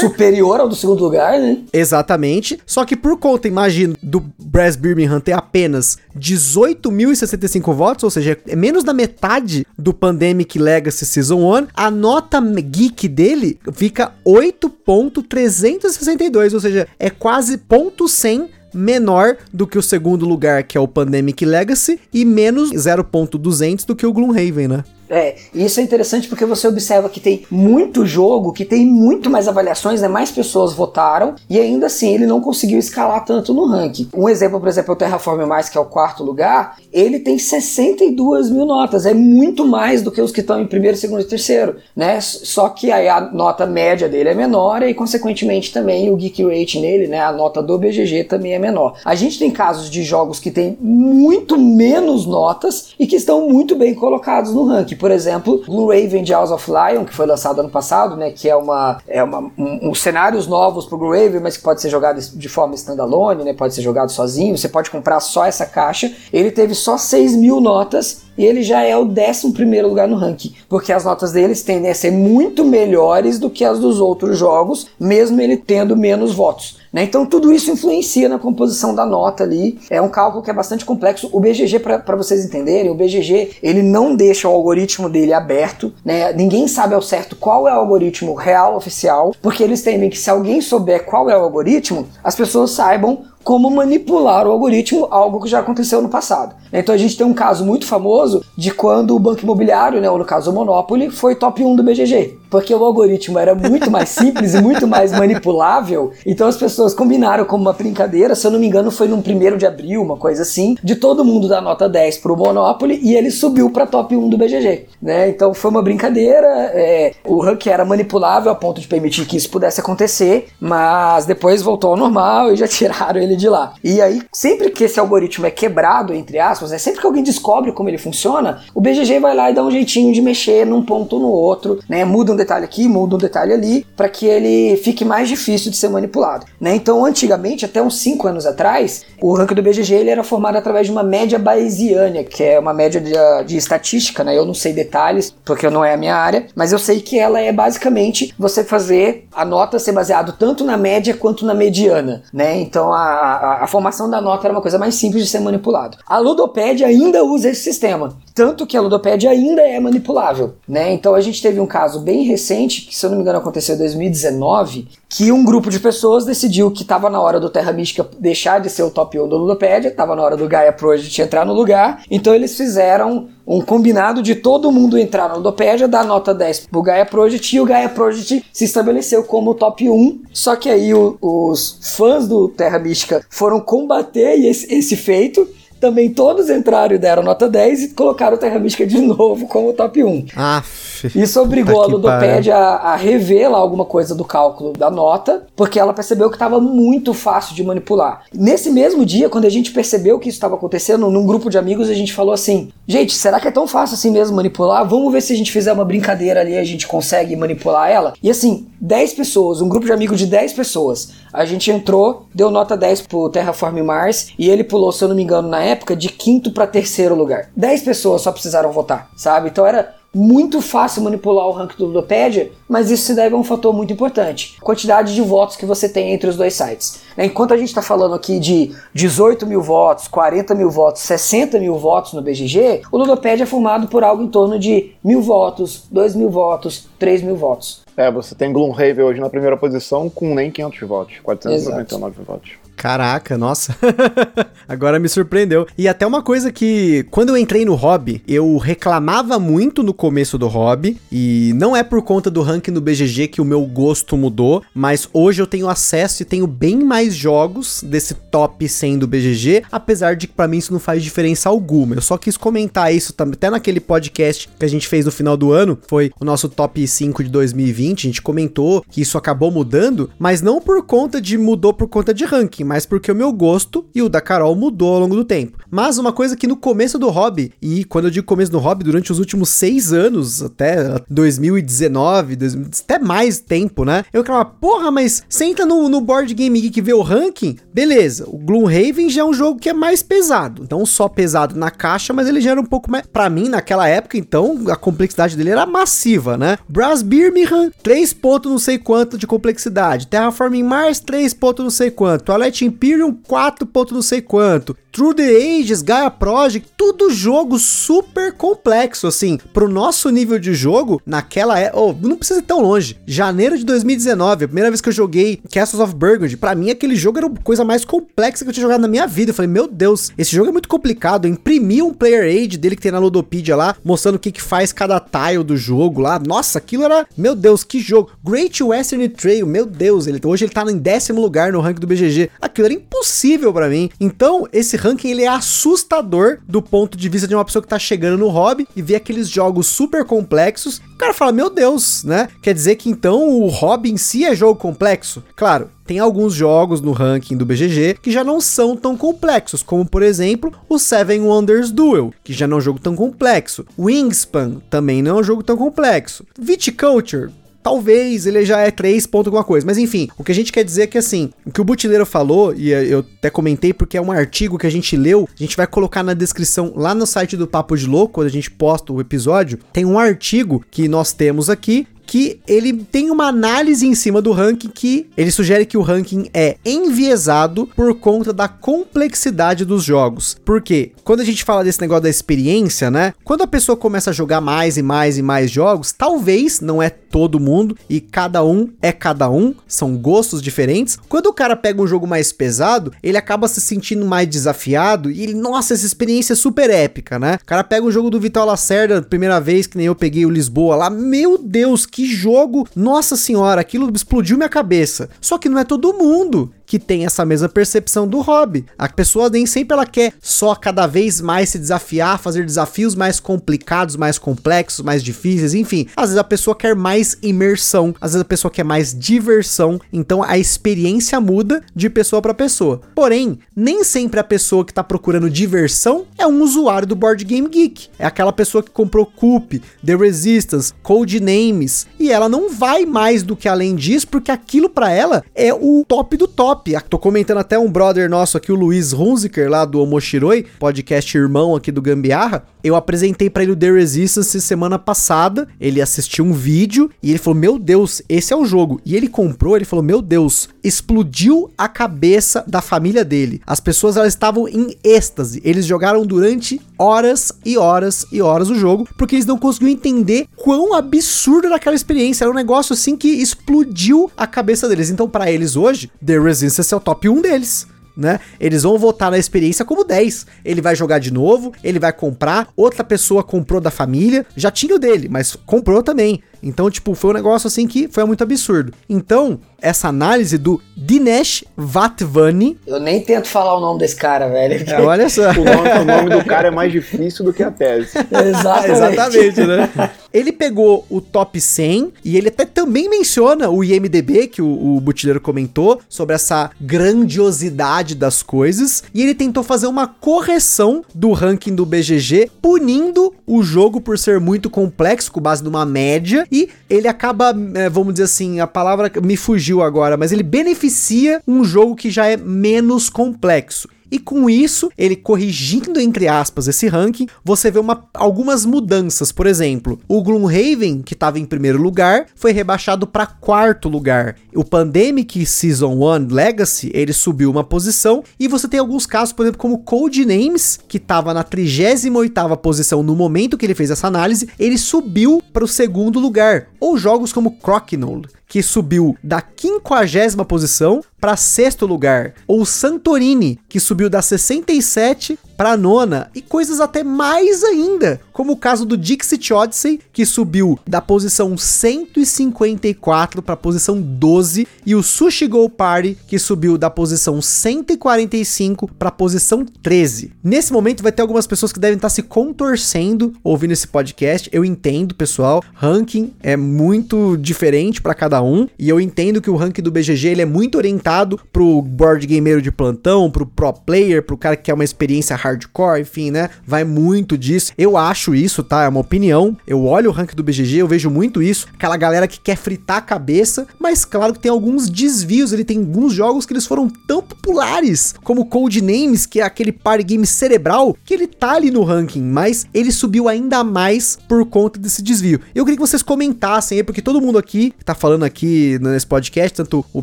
Superior ao do segundo lugar, né? Exatamente. Só que por conta, imagino, do Brass Birmingham ter apenas 18.065 votos, ou seja, é menos da metade do Pandemic Legacy Season 1, a nota geek dele fica 8.362, ou seja, é quase ponto 100 menor do que o segundo lugar, que é o Pandemic Legacy, e menos 0.200 do que o Gloomhaven, né? É, isso é interessante porque você observa que tem muito jogo, que tem muito mais avaliações, né? Mais pessoas votaram, e ainda assim ele não conseguiu escalar tanto no ranking. Um exemplo, por exemplo, é o Terraform Mais, que é o quarto lugar, ele tem 62 mil notas, é muito mais do que os que estão em primeiro, segundo e terceiro, né? Só que aí a nota média dele é menor e, consequentemente, também o Geek Rate nele, né? A nota do BGG também é menor. A gente tem casos de jogos que tem muito menos notas e que estão muito bem colocados no ranking. Por exemplo, Blue Raven de House of Lion, que foi lançado ano passado, né? Que é uma, é uma um, um cenários novos pro Blue Raven, mas que pode ser jogado de forma standalone, né? Pode ser jogado sozinho. Você pode comprar só essa caixa. Ele teve só 6 mil notas e ele já é o 11 primeiro lugar no ranking, porque as notas deles tendem a ser muito melhores do que as dos outros jogos, mesmo ele tendo menos votos. Né? Então tudo isso influencia na composição da nota ali. É um cálculo que é bastante complexo. O BGG, para vocês entenderem, o BGG ele não deixa o algoritmo dele aberto. Né? Ninguém sabe ao certo qual é o algoritmo real oficial, porque eles temem que se alguém souber qual é o algoritmo, as pessoas saibam como manipular o algoritmo, algo que já aconteceu no passado. Então a gente tem um caso muito famoso de quando o banco imobiliário, né, ou no caso o Monopoly, foi top 1 do BGG. Porque o algoritmo era muito mais simples [laughs] e muito mais manipulável, então as pessoas combinaram como uma brincadeira, se eu não me engano foi num primeiro de abril, uma coisa assim, de todo mundo dar nota 10 pro Monopoly e ele subiu para top 1 do BGG. Né? Então foi uma brincadeira, é, o ranking era manipulável a ponto de permitir que isso pudesse acontecer, mas depois voltou ao normal e já [laughs] tiraram ele de lá. E aí, sempre que esse algoritmo é quebrado, entre aspas, né, sempre que alguém descobre como ele funciona, o BGG vai lá e dá um jeitinho de mexer num ponto ou no outro, né, muda um detalhe aqui, muda um detalhe ali, para que ele fique mais difícil de ser manipulado. Né? Então, antigamente, até uns 5 anos atrás, o ranking do BGG ele era formado através de uma média bayesiana, que é uma média de, de estatística, né? eu não sei detalhes, porque não é a minha área, mas eu sei que ela é basicamente você fazer a nota ser baseado tanto na média quanto na mediana. Né? Então, a, a, formação da nota era uma coisa mais simples de ser manipulado. A Ludopad ainda usa esse sistema, tanto que a Ludopad ainda é manipulável. Né? Então, a gente teve um caso bem recente, que se eu não me engano aconteceu em 2019, que um grupo de pessoas decidiu que estava na hora do Terra Mística deixar de ser o top 1 do Ludopédia, estava na hora do Gaia Project entrar no lugar, então eles fizeram um combinado de todo mundo entrar no Ludopédia, dar nota 10 pro Gaia Project e o Gaia Project se estabeleceu como top 1, só que aí o, os fãs do Terra Mística foram combater esse, esse feito, também todos entraram e deram nota 10 e colocaram o Terra Mística de [laughs] novo como top 1. Aff. Isso obrigou a Ludopédia a, a rever lá alguma coisa do cálculo da nota, porque ela percebeu que estava muito fácil de manipular. Nesse mesmo dia, quando a gente percebeu que isso estava acontecendo, num grupo de amigos a gente falou assim: gente, será que é tão fácil assim mesmo manipular? Vamos ver se a gente fizer uma brincadeira ali a gente consegue manipular ela. E assim, 10 pessoas, um grupo de amigos de 10 pessoas. A gente entrou, deu nota 10 pro Terraform Mars e ele pulou, se eu não me engano, na época, de quinto para terceiro lugar. 10 pessoas só precisaram votar, sabe? Então era muito fácil manipular o ranking do Ludopedia, mas isso se deve a um fator muito importante: quantidade de votos que você tem entre os dois sites. Enquanto a gente está falando aqui de 18 mil votos, 40 mil votos, 60 mil votos no BGG, o Ludopedia é formado por algo em torno de mil votos, 2 mil votos, 3 mil votos. É, você tem Gloomhaven hoje na primeira posição com nem 500 votos, 499 Exato. votos. Caraca, nossa. [laughs] Agora me surpreendeu. E até uma coisa que, quando eu entrei no hobby, eu reclamava muito no começo do hobby. E não é por conta do ranking do BGG que o meu gosto mudou. Mas hoje eu tenho acesso e tenho bem mais jogos desse top 100 do BGG. Apesar de que pra mim isso não faz diferença alguma. Eu só quis comentar isso. Até naquele podcast que a gente fez no final do ano. Foi o nosso top 5 de 2020. A gente comentou que isso acabou mudando. Mas não por conta de mudou por conta de ranking mas porque o meu gosto e o da Carol mudou ao longo do tempo. Mas uma coisa que no começo do hobby, e quando eu digo começo do hobby, durante os últimos seis anos, até 2019, 2000, até mais tempo, né? Eu falava, porra, mas senta no, no Board Game Geek e vê o ranking, beleza. O Gloomhaven já é um jogo que é mais pesado. Não só pesado na caixa, mas ele já era um pouco mais. Pra mim, naquela época, então, a complexidade dele era massiva, né? Brass Birmingham, 3 pontos não sei quanto de complexidade. Terraforming Mars, 3 pontos não sei quanto. Twilight Imperium 4 ponto não sei quanto. Through the Ages, Gaia Project, tudo jogo super complexo, assim. Pro nosso nível de jogo, naquela é, oh, não precisa ir tão longe. Janeiro de 2019, a primeira vez que eu joguei Castles of Burgundy, para mim aquele jogo era a coisa mais complexa que eu tinha jogado na minha vida. Eu falei, meu Deus, esse jogo é muito complicado. Eu imprimi um player aid dele que tem na Ludopedia lá, mostrando o que que faz cada tile do jogo lá. Nossa, aquilo era, meu Deus, que jogo. Great Western Trail, meu Deus, ele hoje ele tá em décimo lugar no ranking do BGG. Aquilo era impossível para mim. Então, esse ranking ele é assustador do ponto de vista de uma pessoa que tá chegando no hobby e vê aqueles jogos super complexos. O cara fala: "Meu Deus", né? Quer dizer que então o hobby em si é jogo complexo? Claro, tem alguns jogos no ranking do BGG que já não são tão complexos, como por exemplo o Seven Wonders Duel, que já não é um jogo tão complexo. Wingspan também não é um jogo tão complexo. Viticulture Talvez ele já é 3 ponto alguma coisa, mas enfim, o que a gente quer dizer é que assim, o que o Butileiro falou, e eu até comentei porque é um artigo que a gente leu, a gente vai colocar na descrição lá no site do Papo de Louco, quando a gente posta o episódio, tem um artigo que nós temos aqui que ele tem uma análise em cima do ranking que ele sugere que o ranking é enviesado por conta da complexidade dos jogos. Porque quando a gente fala desse negócio da experiência, né? Quando a pessoa começa a jogar mais e mais e mais jogos, talvez não é todo mundo e cada um é cada um, são gostos diferentes. Quando o cara pega um jogo mais pesado, ele acaba se sentindo mais desafiado e ele, nossa, essa experiência é super épica, né? O cara pega um jogo do Vital Lacerda, primeira vez que nem eu peguei o Lisboa lá, meu Deus, que jogo! Nossa senhora, aquilo explodiu minha cabeça. Só que não é todo mundo que tem essa mesma percepção do hobby. A pessoa nem sempre ela quer só cada vez mais se desafiar, fazer desafios mais complicados, mais complexos, mais difíceis, enfim. Às vezes a pessoa quer mais imersão, às vezes a pessoa quer mais diversão, então a experiência muda de pessoa para pessoa. Porém, nem sempre a pessoa que tá procurando diversão é um usuário do Board Game Geek. É aquela pessoa que comprou Coop, The Resistance, Codenames, e ela não vai mais do que além disso, porque aquilo para ela é o top do top top. Tô comentando até um brother nosso aqui, o Luiz Hunziker, lá do Omoshiroi, podcast irmão aqui do Gambiarra. Eu apresentei para ele o The Resistance semana passada. Ele assistiu um vídeo e ele falou: Meu Deus, esse é o jogo. E ele comprou, ele falou: Meu Deus, explodiu a cabeça da família dele. As pessoas elas estavam em êxtase. Eles jogaram durante horas e horas e horas o jogo, porque eles não conseguiam entender quão absurdo era aquela experiência. Era um negócio assim que explodiu a cabeça deles. Então, para eles hoje, The Resistance é o top 1 deles. Né? Eles vão votar na experiência como 10. Ele vai jogar de novo, ele vai comprar, outra pessoa comprou da família, já tinha o dele, mas comprou também. Então, tipo, foi um negócio assim que foi muito absurdo. Então, essa análise do Dinesh Vatvani. Eu nem tento falar o nome desse cara, velho. É, olha só. O nome, o nome, do cara é mais difícil do que a tese. [laughs] Exatamente. Exatamente, né? Ele pegou o top 100 e ele até também menciona o IMDB, que o, o Butileiro comentou, sobre essa grandiosidade das coisas. E ele tentou fazer uma correção do ranking do BGG, punindo o jogo por ser muito complexo, com base numa média. E ele acaba, é, vamos dizer assim, a palavra me fugiu agora, mas ele beneficia um jogo que já é menos complexo. E com isso, ele corrigindo entre aspas esse ranking, você vê uma, algumas mudanças. Por exemplo, o Gloomhaven, que estava em primeiro lugar, foi rebaixado para quarto lugar. O Pandemic Season 1 Legacy, ele subiu uma posição. E você tem alguns casos, por exemplo, como Codenames, que estava na 38ª posição no momento que ele fez essa análise, ele subiu para o segundo lugar. Ou jogos como Crokinole, que subiu da 50 posição para sexto lugar, ou Santorini, que subiu da 67 para nona, e coisas até mais ainda, como o caso do Dixit Odyssey, que subiu da posição 154 para a posição 12, e o Sushi Go Party, que subiu da posição 145 para a posição 13. Nesse momento vai ter algumas pessoas que devem estar se contorcendo ouvindo esse podcast. Eu entendo, pessoal, ranking é muito diferente para cada um, e eu entendo que o ranking do BGG ele é muito orientado pro board gameiro de plantão, pro pro player, pro cara que quer uma experiência hardcore, enfim, né? Vai muito disso. Eu acho isso, tá? É uma opinião. Eu olho o ranking do BGG, eu vejo muito isso. Aquela galera que quer fritar a cabeça, mas claro que tem alguns desvios. Ele tem alguns jogos que eles foram tão populares, como Codenames, que é aquele party game cerebral, que ele tá ali no ranking, mas ele subiu ainda mais por conta desse desvio. Eu queria que vocês comentassem aí, porque todo mundo aqui que tá falando aqui nesse podcast, tanto o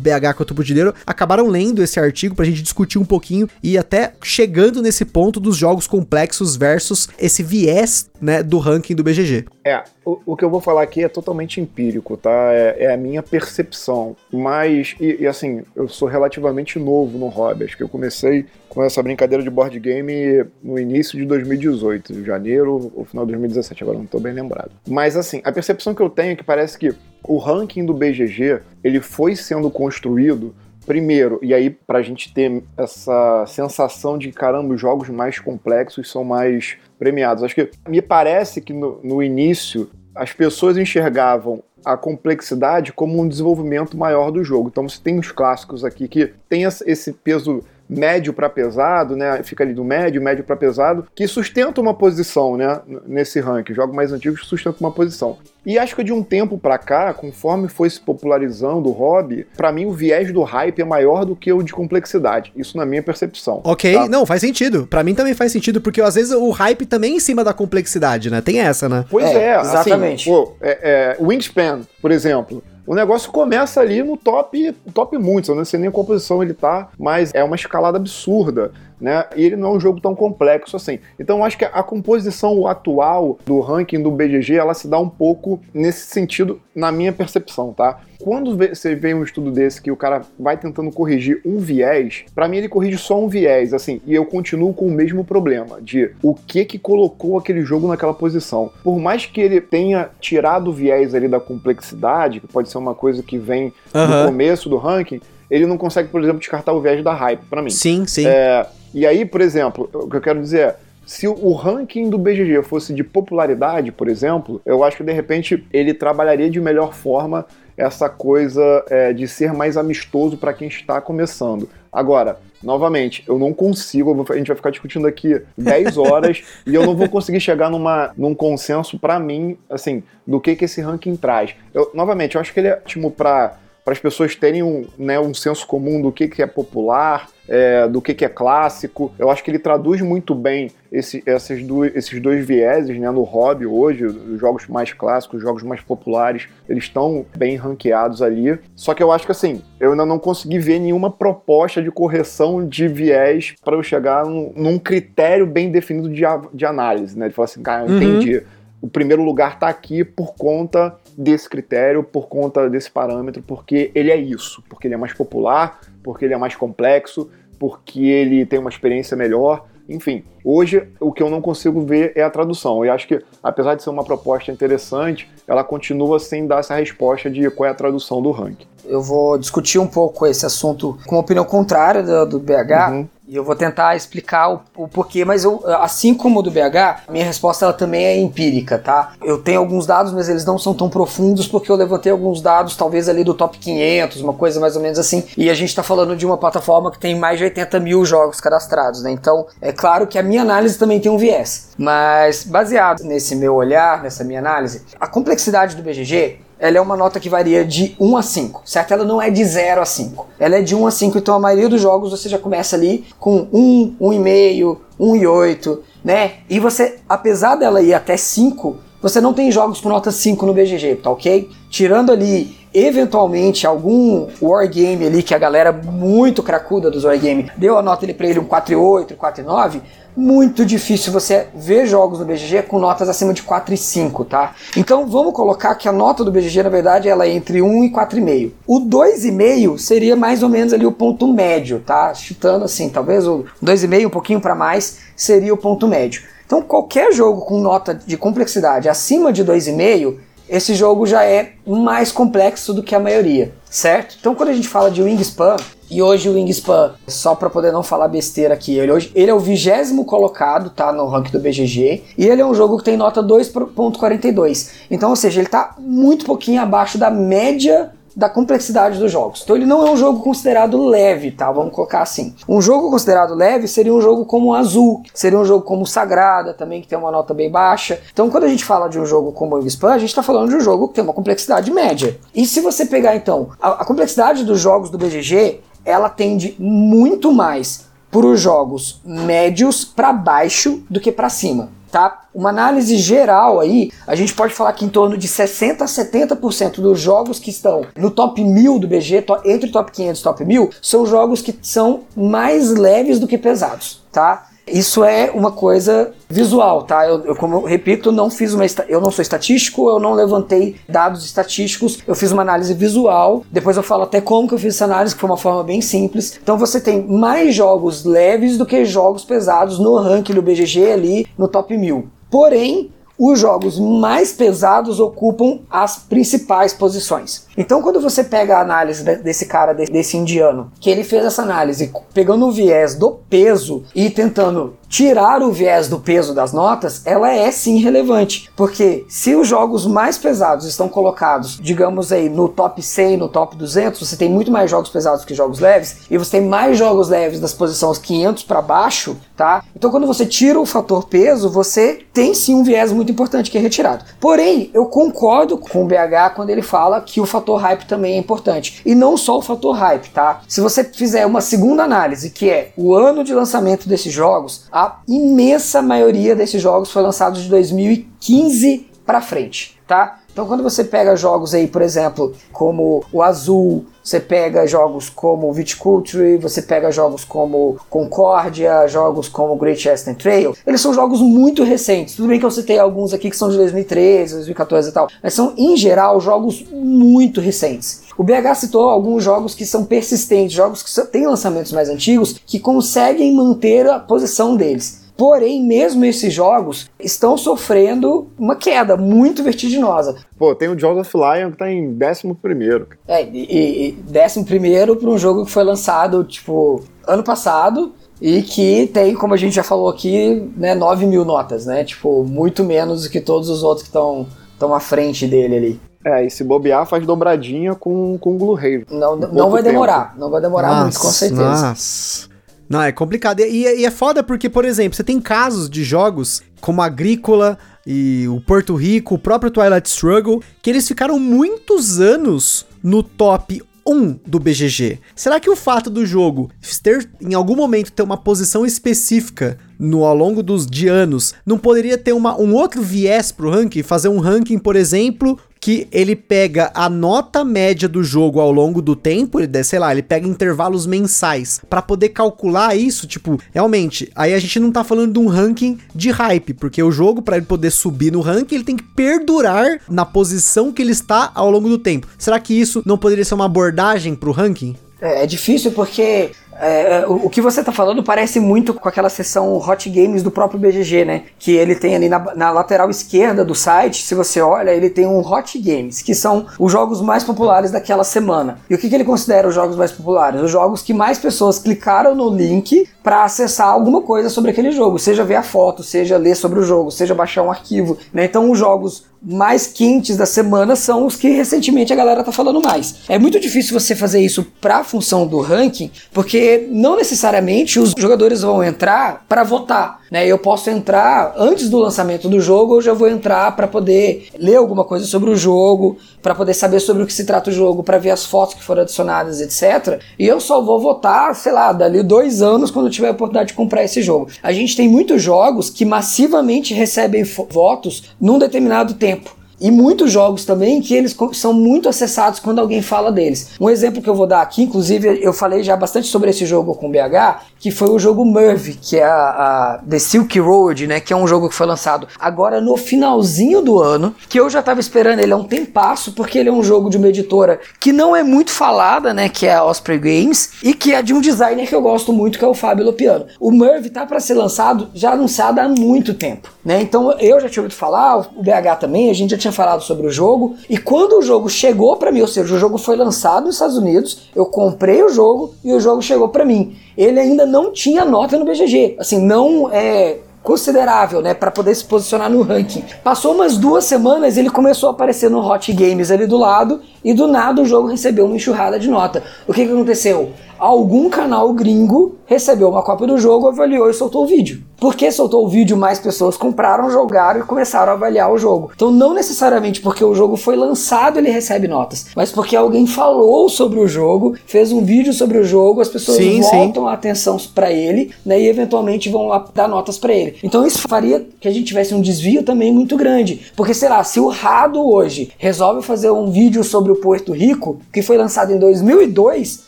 BH quanto o Budileiro, acabaram lendo esse artigo pra gente discutir um pouquinho e até chegando nesse ponto dos jogos complexos versus esse viés, né, do ranking do BGG. É, o, o que eu vou falar aqui é totalmente empírico, tá? É, é a minha percepção. Mas, e, e, assim, eu sou relativamente novo no hobby. Acho que eu comecei com essa brincadeira de board game no início de 2018, janeiro ou final de 2017, agora não tô bem lembrado. Mas, assim, a percepção que eu tenho é que parece que o ranking do BGG, ele foi sendo construído Primeiro, e aí pra gente ter essa sensação de caramba, os jogos mais complexos são mais premiados. Acho que me parece que no, no início as pessoas enxergavam a complexidade como um desenvolvimento maior do jogo. Então você tem os clássicos aqui que tem esse peso médio para pesado, né? Fica ali do médio, médio para pesado, que sustenta uma posição, né? Nesse ranking. Jogos mais antigos sustentam uma posição. E acho que de um tempo para cá, conforme foi se popularizando o hobby, para mim o viés do hype é maior do que o de complexidade. Isso na minha percepção. Ok, tá? não, faz sentido. Para mim também faz sentido, porque às vezes o hype também é em cima da complexidade, né? Tem essa, né? Pois é, é exatamente. Assim, pô, é, é, Wingspan, por exemplo o negócio começa ali no top, top muito, eu não sei nem qual posição ele tá, mas é uma escalada absurda né? E ele não é um jogo tão complexo assim. Então eu acho que a composição atual do ranking do BGG, ela se dá um pouco nesse sentido, na minha percepção, tá? Quando você vê um estudo desse que o cara vai tentando corrigir um viés, para mim ele corrige só um viés, assim, e eu continuo com o mesmo problema de o que que colocou aquele jogo naquela posição. Por mais que ele tenha tirado o viés ali da complexidade, que pode ser uma coisa que vem uhum. no começo do ranking, ele não consegue, por exemplo, descartar o viés da hype para mim. Sim, sim. É, e aí, por exemplo, o que eu quero dizer é, se o ranking do BGG fosse de popularidade, por exemplo, eu acho que de repente ele trabalharia de melhor forma essa coisa é, de ser mais amistoso para quem está começando. Agora, novamente, eu não consigo, a gente vai ficar discutindo aqui 10 [laughs] horas e eu não vou conseguir chegar numa, num consenso para mim, assim, do que, que esse ranking traz. Eu, novamente, eu acho que ele é ótimo para para as pessoas terem um, né, um senso comum do que, que é popular, é, do que, que é clássico. Eu acho que ele traduz muito bem esse, esses, dois, esses dois vieses né, no hobby hoje. Os jogos mais clássicos, os jogos mais populares, eles estão bem ranqueados ali. Só que eu acho que assim, eu ainda não consegui ver nenhuma proposta de correção de viés para eu chegar num, num, critério bem definido de, de análise, né? De falar assim, cara, eu uhum. entendi. O primeiro lugar está aqui por conta desse critério, por conta desse parâmetro, porque ele é isso, porque ele é mais popular, porque ele é mais complexo, porque ele tem uma experiência melhor. Enfim, hoje o que eu não consigo ver é a tradução. Eu acho que, apesar de ser uma proposta interessante, ela continua sem dar essa resposta de qual é a tradução do ranking. Eu vou discutir um pouco esse assunto com uma opinião contrária do, do BH. Uhum. E eu vou tentar explicar o, o, porquê, mas eu, assim como o do BH, minha resposta ela também é empírica, tá? Eu tenho alguns dados, mas eles não são tão profundos porque eu levantei alguns dados, talvez ali do top 500, uma coisa mais ou menos assim. E a gente tá falando de uma plataforma que tem mais de 80 mil jogos cadastrados, né? Então, é claro que a minha análise também tem um viés. Mas, baseado nesse meu olhar, nessa minha análise, a complexidade do BGG ela é uma nota que varia de 1 a 5, certo? Ela não é de 0 a 5. Ela é de 1 a 5, então a maioria dos jogos você já começa ali com 1, 1,5, 1,8, né? E você, apesar dela ir até 5, você não tem jogos com nota 5 no BGG, tá ok? Tirando ali, eventualmente, algum wargame ali que a galera muito cracuda dos wargame deu a nota ali pra ele um 4,8, 4,9, muito difícil você ver jogos no BGG com notas acima de 4 e 5, tá? Então vamos colocar que a nota do BGG, na verdade, ela é entre 1 e 4,5. O 2,5 seria mais ou menos ali o ponto médio, tá? Chutando assim, talvez o 2,5 um pouquinho para mais seria o ponto médio. Então qualquer jogo com nota de complexidade acima de 2,5 esse jogo já é mais complexo do que a maioria, certo? Então quando a gente fala de Wingspan, e hoje o Wingspan, só para poder não falar besteira aqui, ele, hoje, ele é o vigésimo colocado, tá, no ranking do BGG, e ele é um jogo que tem nota 2.42. Então, ou seja, ele tá muito pouquinho abaixo da média da complexidade dos jogos. Então ele não é um jogo considerado leve, tá? Vamos colocar assim. Um jogo considerado leve seria um jogo como Azul, seria um jogo como Sagrada, também que tem uma nota bem baixa. Então quando a gente fala de um jogo como Wingspan, a gente está falando de um jogo que tem uma complexidade média. E se você pegar então a, a complexidade dos jogos do BGG, ela tende muito mais para os jogos médios para baixo do que para cima tá? Uma análise geral aí, a gente pode falar que em torno de 60 a 70% dos jogos que estão no top 1000 do BG, entre top 500 e top 1000, são jogos que são mais leves do que pesados, tá? Isso é uma coisa visual, tá? Eu, eu, como eu repito, não fiz uma eu não sou estatístico, eu não levantei dados estatísticos, eu fiz uma análise visual. Depois eu falo até como que eu fiz essa análise, que foi uma forma bem simples. Então você tem mais jogos leves do que jogos pesados no ranking do BGG ali no top 1000. Porém, os jogos mais pesados ocupam as principais posições. Então, quando você pega a análise desse cara, desse indiano, que ele fez essa análise pegando o viés do peso e tentando tirar o viés do peso das notas, ela é sim relevante. Porque se os jogos mais pesados estão colocados, digamos aí, no top 100, no top 200, você tem muito mais jogos pesados que jogos leves, e você tem mais jogos leves das posições 500 para baixo, tá? Então quando você tira o fator peso, você tem sim um viés muito importante que é retirado. Porém, eu concordo com o BH quando ele fala que o fator hype também é importante. E não só o fator hype, tá? Se você fizer uma segunda análise, que é o ano de lançamento desses jogos, a imensa maioria desses jogos foi lançado de 2015 para frente, tá? Então quando você pega jogos aí, por exemplo, como o Azul, você pega jogos como Viticulture, você pega jogos como Concórdia, jogos como Great Western Trail, eles são jogos muito recentes. Tudo bem que eu citei alguns aqui que são de 2013, 2014 e tal, mas são em geral jogos muito recentes. O BH citou alguns jogos que são persistentes, jogos que têm lançamentos mais antigos, que conseguem manter a posição deles. Porém, mesmo esses jogos estão sofrendo uma queda muito vertiginosa. Pô, tem o Joseph Lion que tá em 11 primeiro. É, e, e 11 primeiro para um jogo que foi lançado, tipo, ano passado, e que tem, como a gente já falou aqui, né, 9 mil notas, né? Tipo, muito menos do que todos os outros que estão à frente dele ali. É, e se bobear, faz dobradinha com, com o Gloomhaven. Não, não vai demorar, não vai demorar nossa, muito, com certeza. Nossa. Não, é complicado. E, e, é foda porque, por exemplo, você tem casos de jogos como Agrícola e o Porto Rico, o próprio Twilight Struggle, que eles ficaram muitos anos no top 1 do BGG. Será que o fato do jogo ter em algum momento ter uma posição específica no ao longo dos de anos não poderia ter uma, um outro viés pro ranking, fazer um ranking, por exemplo, que ele pega a nota média do jogo ao longo do tempo, sei lá, ele pega intervalos mensais para poder calcular isso, tipo, realmente, aí a gente não tá falando de um ranking de hype, porque o jogo para ele poder subir no ranking, ele tem que perdurar na posição que ele está ao longo do tempo. Será que isso não poderia ser uma abordagem pro ranking? É, é difícil porque é, é, o, que você está falando parece muito com aquela seção Hot Games do próprio BGG, né? Que ele tem ali na, na, lateral esquerda do site, se você olha, ele tem um Hot Games, que são os jogos mais populares daquela semana. E o que, que ele considera os jogos mais populares? Os jogos que mais pessoas clicaram no link para acessar alguma coisa sobre aquele jogo, seja ver a foto, seja ler sobre o jogo, seja baixar um arquivo. Né? Então, os jogos mais quentes da semana são os que recentemente a galera tá falando mais. É muito difícil você fazer isso para a função do ranking, porque porque não necessariamente os jogadores vão entrar para votar. Né? Eu posso entrar antes do lançamento do jogo, eu já vou entrar para poder ler alguma coisa sobre o jogo, para poder saber sobre o que se trata o jogo, para ver as fotos que foram adicionadas, etc. E eu só vou votar, sei lá, dali dois anos quando eu tiver a oportunidade de comprar esse jogo. A gente tem muitos jogos que massivamente recebem votos num determinado tempo. E muitos jogos também que eles são muito acessados quando alguém fala deles. Um exemplo que eu vou dar aqui, inclusive eu falei já bastante sobre esse jogo com BH, que foi o jogo Merv, que é a, a, The Silk Road, né? Que é um jogo que foi lançado agora no finalzinho do ano, que eu já tava esperando ele há um tempasso, porque ele é um jogo de uma editora que não é muito falada, né? Que é a Osprey Games, e que é de um designer que eu gosto muito, que é o Fábio Lopiano. O Merv tá para ser lançado, já anunciado há muito tempo, né? Então eu já tinha ouvido falar, o BH também, a gente já tinha falado sobre o jogo, e quando o jogo chegou para mim, ou seja, o jogo foi lançado nos Estados Unidos, eu comprei o jogo e o jogo chegou para mim ele ainda não tinha nota no BGG. Assim, não é considerável, né, para poder se posicionar no ranking. Passou umas duas semanas, ele começou a aparecer no Hot Games ali do lado e do nada o jogo recebeu uma enxurrada de nota. O que, que aconteceu? Algum canal gringo recebeu uma cópia do jogo, avaliou e soltou o vídeo. Porque soltou o vídeo, mais pessoas compraram, jogaram e começaram a avaliar o jogo. Então, não necessariamente porque o jogo foi lançado ele recebe notas, mas porque alguém falou sobre o jogo, fez um vídeo sobre o jogo, as pessoas sim, voltam sim. a atenção para ele, né, e eventualmente vão lá dar notas para ele. Então, isso faria que a gente tivesse um desvio também muito grande. Porque, sei lá, se o Rado hoje resolve fazer um vídeo sobre o Porto Rico, que foi lançado em 2002,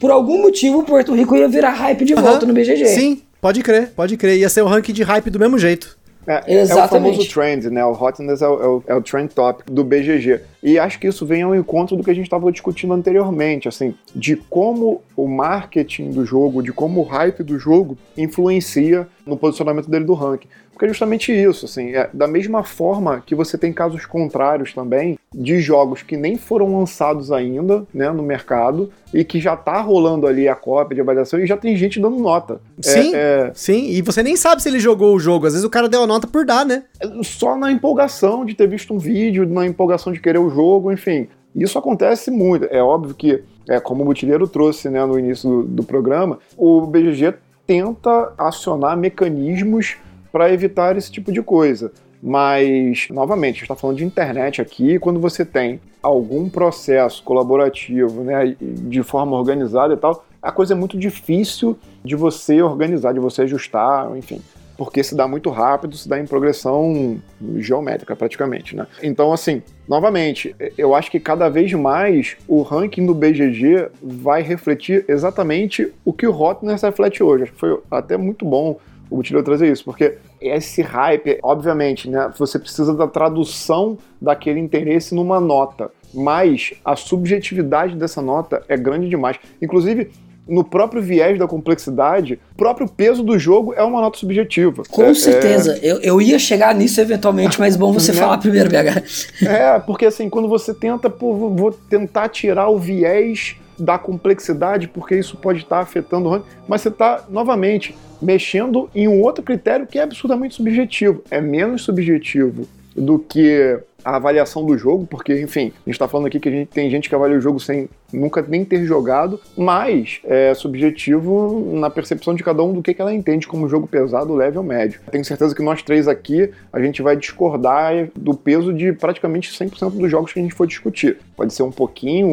por algum motivo, Porto Rico ia virar hype de volta no BGG. Sim, pode crer, pode crer. Ia ser o ranking de hype do mesmo jeito. É, Exatamente. é o famoso trend, né? O hotness é o, é, o, é o, trend topic do BGG. E acho que isso vem ao encontro do que a gente estava discutindo anteriormente, assim, de como o marketing do jogo, de como o hype do jogo influencia no posicionamento dele do ranking. Porque é justamente isso, assim, é da mesma forma que você tem casos contrários também de jogos que nem foram lançados ainda, né, no mercado e que já tá rolando ali a cópia de avaliação e já tem gente dando nota. Sim, é, é... sim, e você nem sabe se ele jogou o jogo, às vezes o cara deu a nota por dar, né? Só na empolgação de ter visto um vídeo, na empolgação de querer o jogo, enfim. Isso acontece muito. É óbvio que, é, como o Butileiro trouxe né, no início do, do programa, o BGG tenta acionar mecanismos para evitar esse tipo de coisa. Mas, novamente, a gente está falando de internet aqui, quando você tem algum processo colaborativo, né, de forma organizada e tal, a coisa é muito difícil de você organizar, de você ajustar, enfim porque se dá muito rápido, se dá em progressão geométrica praticamente, né? Então, assim, novamente, eu acho que cada vez mais o ranking do BGG vai refletir exatamente o que o Hotness reflete hoje. Acho que foi até muito bom o Butilho trazer isso, porque esse hype, obviamente, né, você precisa da tradução daquele interesse numa nota, mas a subjetividade dessa nota é grande demais. Inclusive, no próprio viés da complexidade, o próprio peso do jogo é uma nota subjetiva. Com é, certeza. É... Eu, eu ia chegar nisso eventualmente, mas bom você [laughs] né? falar primeiro, BH. É, porque assim, quando você tenta, pô, vou tentar tirar o viés da complexidade, porque isso pode estar afetando o ranking, mas você está, novamente, mexendo em um outro critério que é absurdamente subjetivo. É menos subjetivo do que a avaliação do jogo, porque, enfim, a gente está falando aqui que a gente, tem gente que avalia o jogo sem nunca nem ter jogado, mas é subjetivo na percepção de cada um do que, que ela entende como jogo pesado, leve ou médio. Tenho certeza que nós três aqui, a gente vai discordar do peso de praticamente 100% dos jogos que a gente for discutir. Pode ser um pouquinho,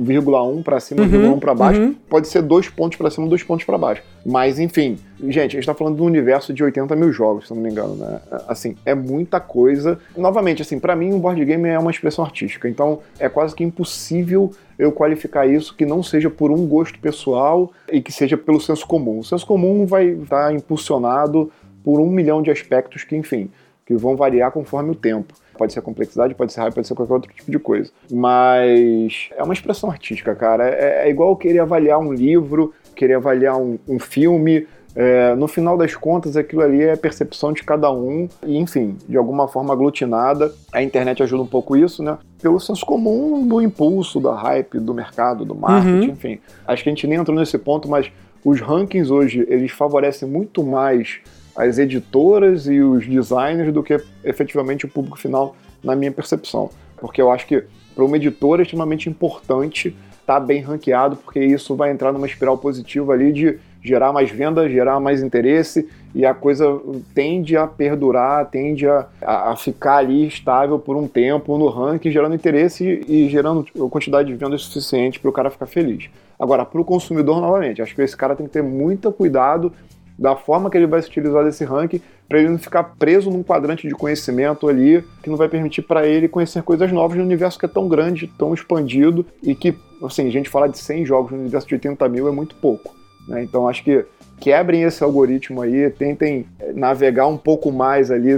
1,1 para cima, uhum, 1,1 para baixo, uhum. pode ser dois pontos para cima, dois pontos para baixo. Mas, enfim, gente, a gente está falando de um universo de 80 mil jogos, se não me engano, né? Assim, é muita coisa. Novamente, assim, para mim, um board game é uma expressão artística, então é quase que impossível eu qualificar isso que não seja por um gosto pessoal e que seja pelo senso comum. O senso comum vai estar impulsionado por um milhão de aspectos que, enfim, que vão variar conforme o tempo. Pode ser complexidade, pode ser raiva, pode ser qualquer outro tipo de coisa. Mas é uma expressão artística, cara. É, é igual querer avaliar um livro, querer avaliar um, um filme, é, no final das contas, aquilo ali é percepção de cada um, e enfim, de alguma forma aglutinada. A internet ajuda um pouco isso, né? Pelo senso comum do impulso, da hype, do mercado, do marketing, uhum. enfim. Acho que a gente nem entrou nesse ponto, mas os rankings hoje, eles favorecem muito mais as editoras e os designers do que efetivamente o público final, na minha percepção. Porque eu acho que para uma editora é extremamente importante estar tá bem ranqueado, porque isso vai entrar numa espiral positiva ali de gerar mais vendas, gerar mais interesse e a coisa tende a perdurar, tende a, a, ficar ali estável por um tempo no ranking, gerando interesse e, e gerando quantidade de vendas suficiente para o cara ficar feliz. Agora, para o consumidor, novamente, acho que esse cara tem que ter muito cuidado da forma que ele vai se utilizar desse ranking para ele não ficar preso num quadrante de conhecimento ali que não vai permitir para ele conhecer coisas novas no universo que é tão grande, tão expandido e que, assim, a gente falar de 100 jogos no universo de 80 mil é muito pouco. Né? Então acho que quebrem esse algoritmo aí, tentem eh, navegar um pouco mais ali,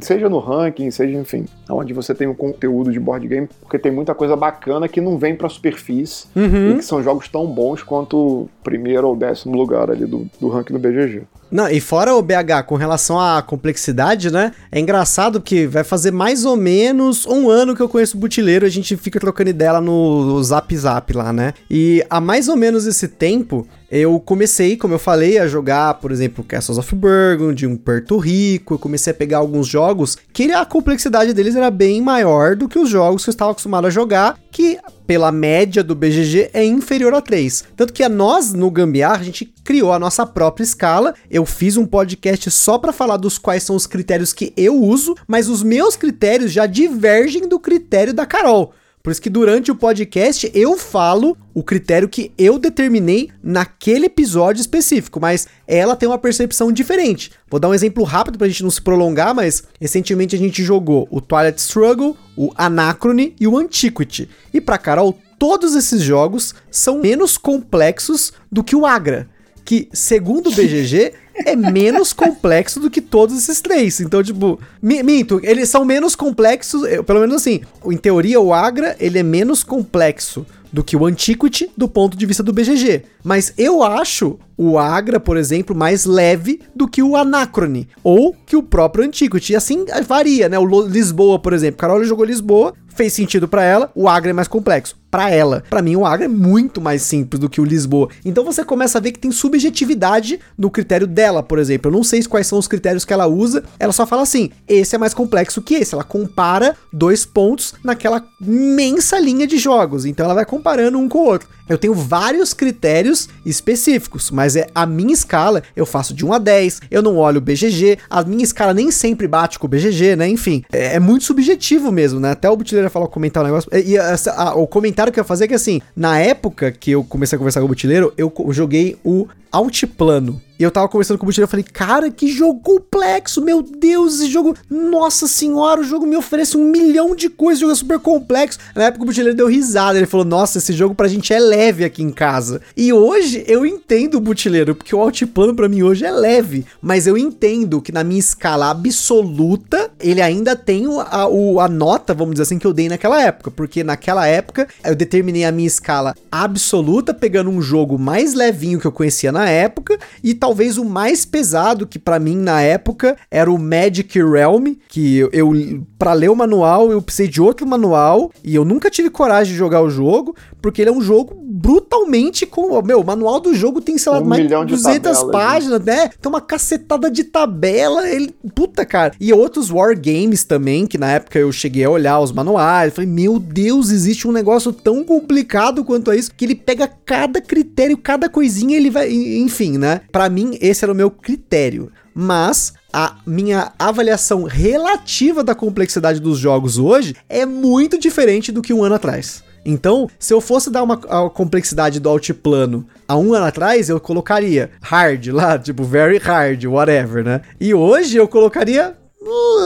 seja no ranking, seja, enfim, onde você tem um conteúdo de board game, porque tem muita coisa bacana que não vem pra superfície uhum. e que são jogos tão bons quanto o primeiro ou décimo lugar ali do, do ranking do BGG. Não, e fora o BH, com relação à complexidade, né? É engraçado que vai fazer mais ou menos um ano que eu conheço o Butileiro, a gente fica trocando ideia no Zap Zap lá, né? E há mais ou menos esse tempo, eu comecei, como eu falei, a jogar, por exemplo, Castles of Burgundy, um Porto Rico, eu comecei a pegar alguns jogos que a complexidade deles era bem maior do que os jogos que eu estava acostumado a jogar, que pela média do BGG é inferior a 3. Tanto que a nós no Gambiar a gente criou a nossa própria escala. Eu fiz um podcast só para falar dos quais são os critérios que eu uso, mas os meus critérios já divergem do critério da Carol. Por isso que durante o podcast eu falo o critério que eu determinei naquele episódio específico, mas ela tem uma percepção diferente. Vou dar um exemplo rápido pra gente não se prolongar, mas recentemente a gente jogou o Twilight Struggle, o Anachrony e o Antiquity. E pra Carol, todos esses jogos são menos complexos do que o Agra, que segundo o BGG é menos complexo do que todos esses três. Então, tipo, minto, eles são menos complexos, pelo menos assim, em teoria o Agra, ele é menos complexo do que o Antiquity do ponto de vista do BGG. Mas eu acho o Agra, por exemplo, mais leve do que o Anacrone ou que o próprio Antiquity. E assim varia, né? O Lisboa, por exemplo. Carol jogou Lisboa, fez sentido para ela, o Agra é mais complexo. Para ela, para mim o Agra é muito mais simples do que o Lisboa. Então você começa a ver que tem subjetividade no critério dela, por exemplo. Eu não sei quais são os critérios que ela usa. Ela só fala assim: esse é mais complexo que esse. Ela compara dois pontos naquela imensa linha de jogos. Então ela vai comparando um com o outro. Eu tenho vários critérios específicos, mas é a minha escala, eu faço de 1 a 10, eu não olho o BGG, a minha escala nem sempre bate com o BGG, né? Enfim, é, é muito subjetivo mesmo, né? Até o Butileira falou comentar um negócio. E, a, a, o comentário que eu ia fazer é que assim, na época que eu comecei a conversar com o Butileiro, eu joguei o Altiplano. E eu tava conversando com o Butileiro e falei, cara, que jogo complexo, meu Deus, esse jogo, nossa senhora, o jogo me oferece um milhão de coisas, o jogo é super complexo. Na época o Butileiro deu risada, ele falou, nossa, esse jogo pra gente é leve aqui em casa. E hoje eu entendo o Butileiro, porque o Altiplano pra mim hoje é leve, mas eu entendo que na minha escala absoluta, ele ainda tem a, a, a nota, vamos dizer assim, que eu dei naquela época, porque naquela época eu determinei a minha escala absoluta, pegando um jogo mais levinho que eu conhecia na época, e tal talvez o mais pesado que para mim na época era o Magic Realm, que eu, eu para ler o manual eu precisei de outro manual e eu nunca tive coragem de jogar o jogo, porque ele é um jogo brutalmente com, meu, o manual do jogo tem sei lá um mais de 200 páginas, né? Tem uma cacetada de tabela, ele, puta, cara. E outros war games também, que na época eu cheguei a olhar os manuais, falei, meu Deus, existe um negócio tão complicado quanto a isso, que ele pega cada critério, cada coisinha, ele vai, enfim, né? Para mim mim, esse era o meu critério. Mas a minha avaliação relativa da complexidade dos jogos hoje é muito diferente do que um ano atrás. Então, se eu fosse dar uma complexidade do altiplano há um ano atrás, eu colocaria hard lá, [laughs] tipo very hard, whatever, né? E hoje eu colocaria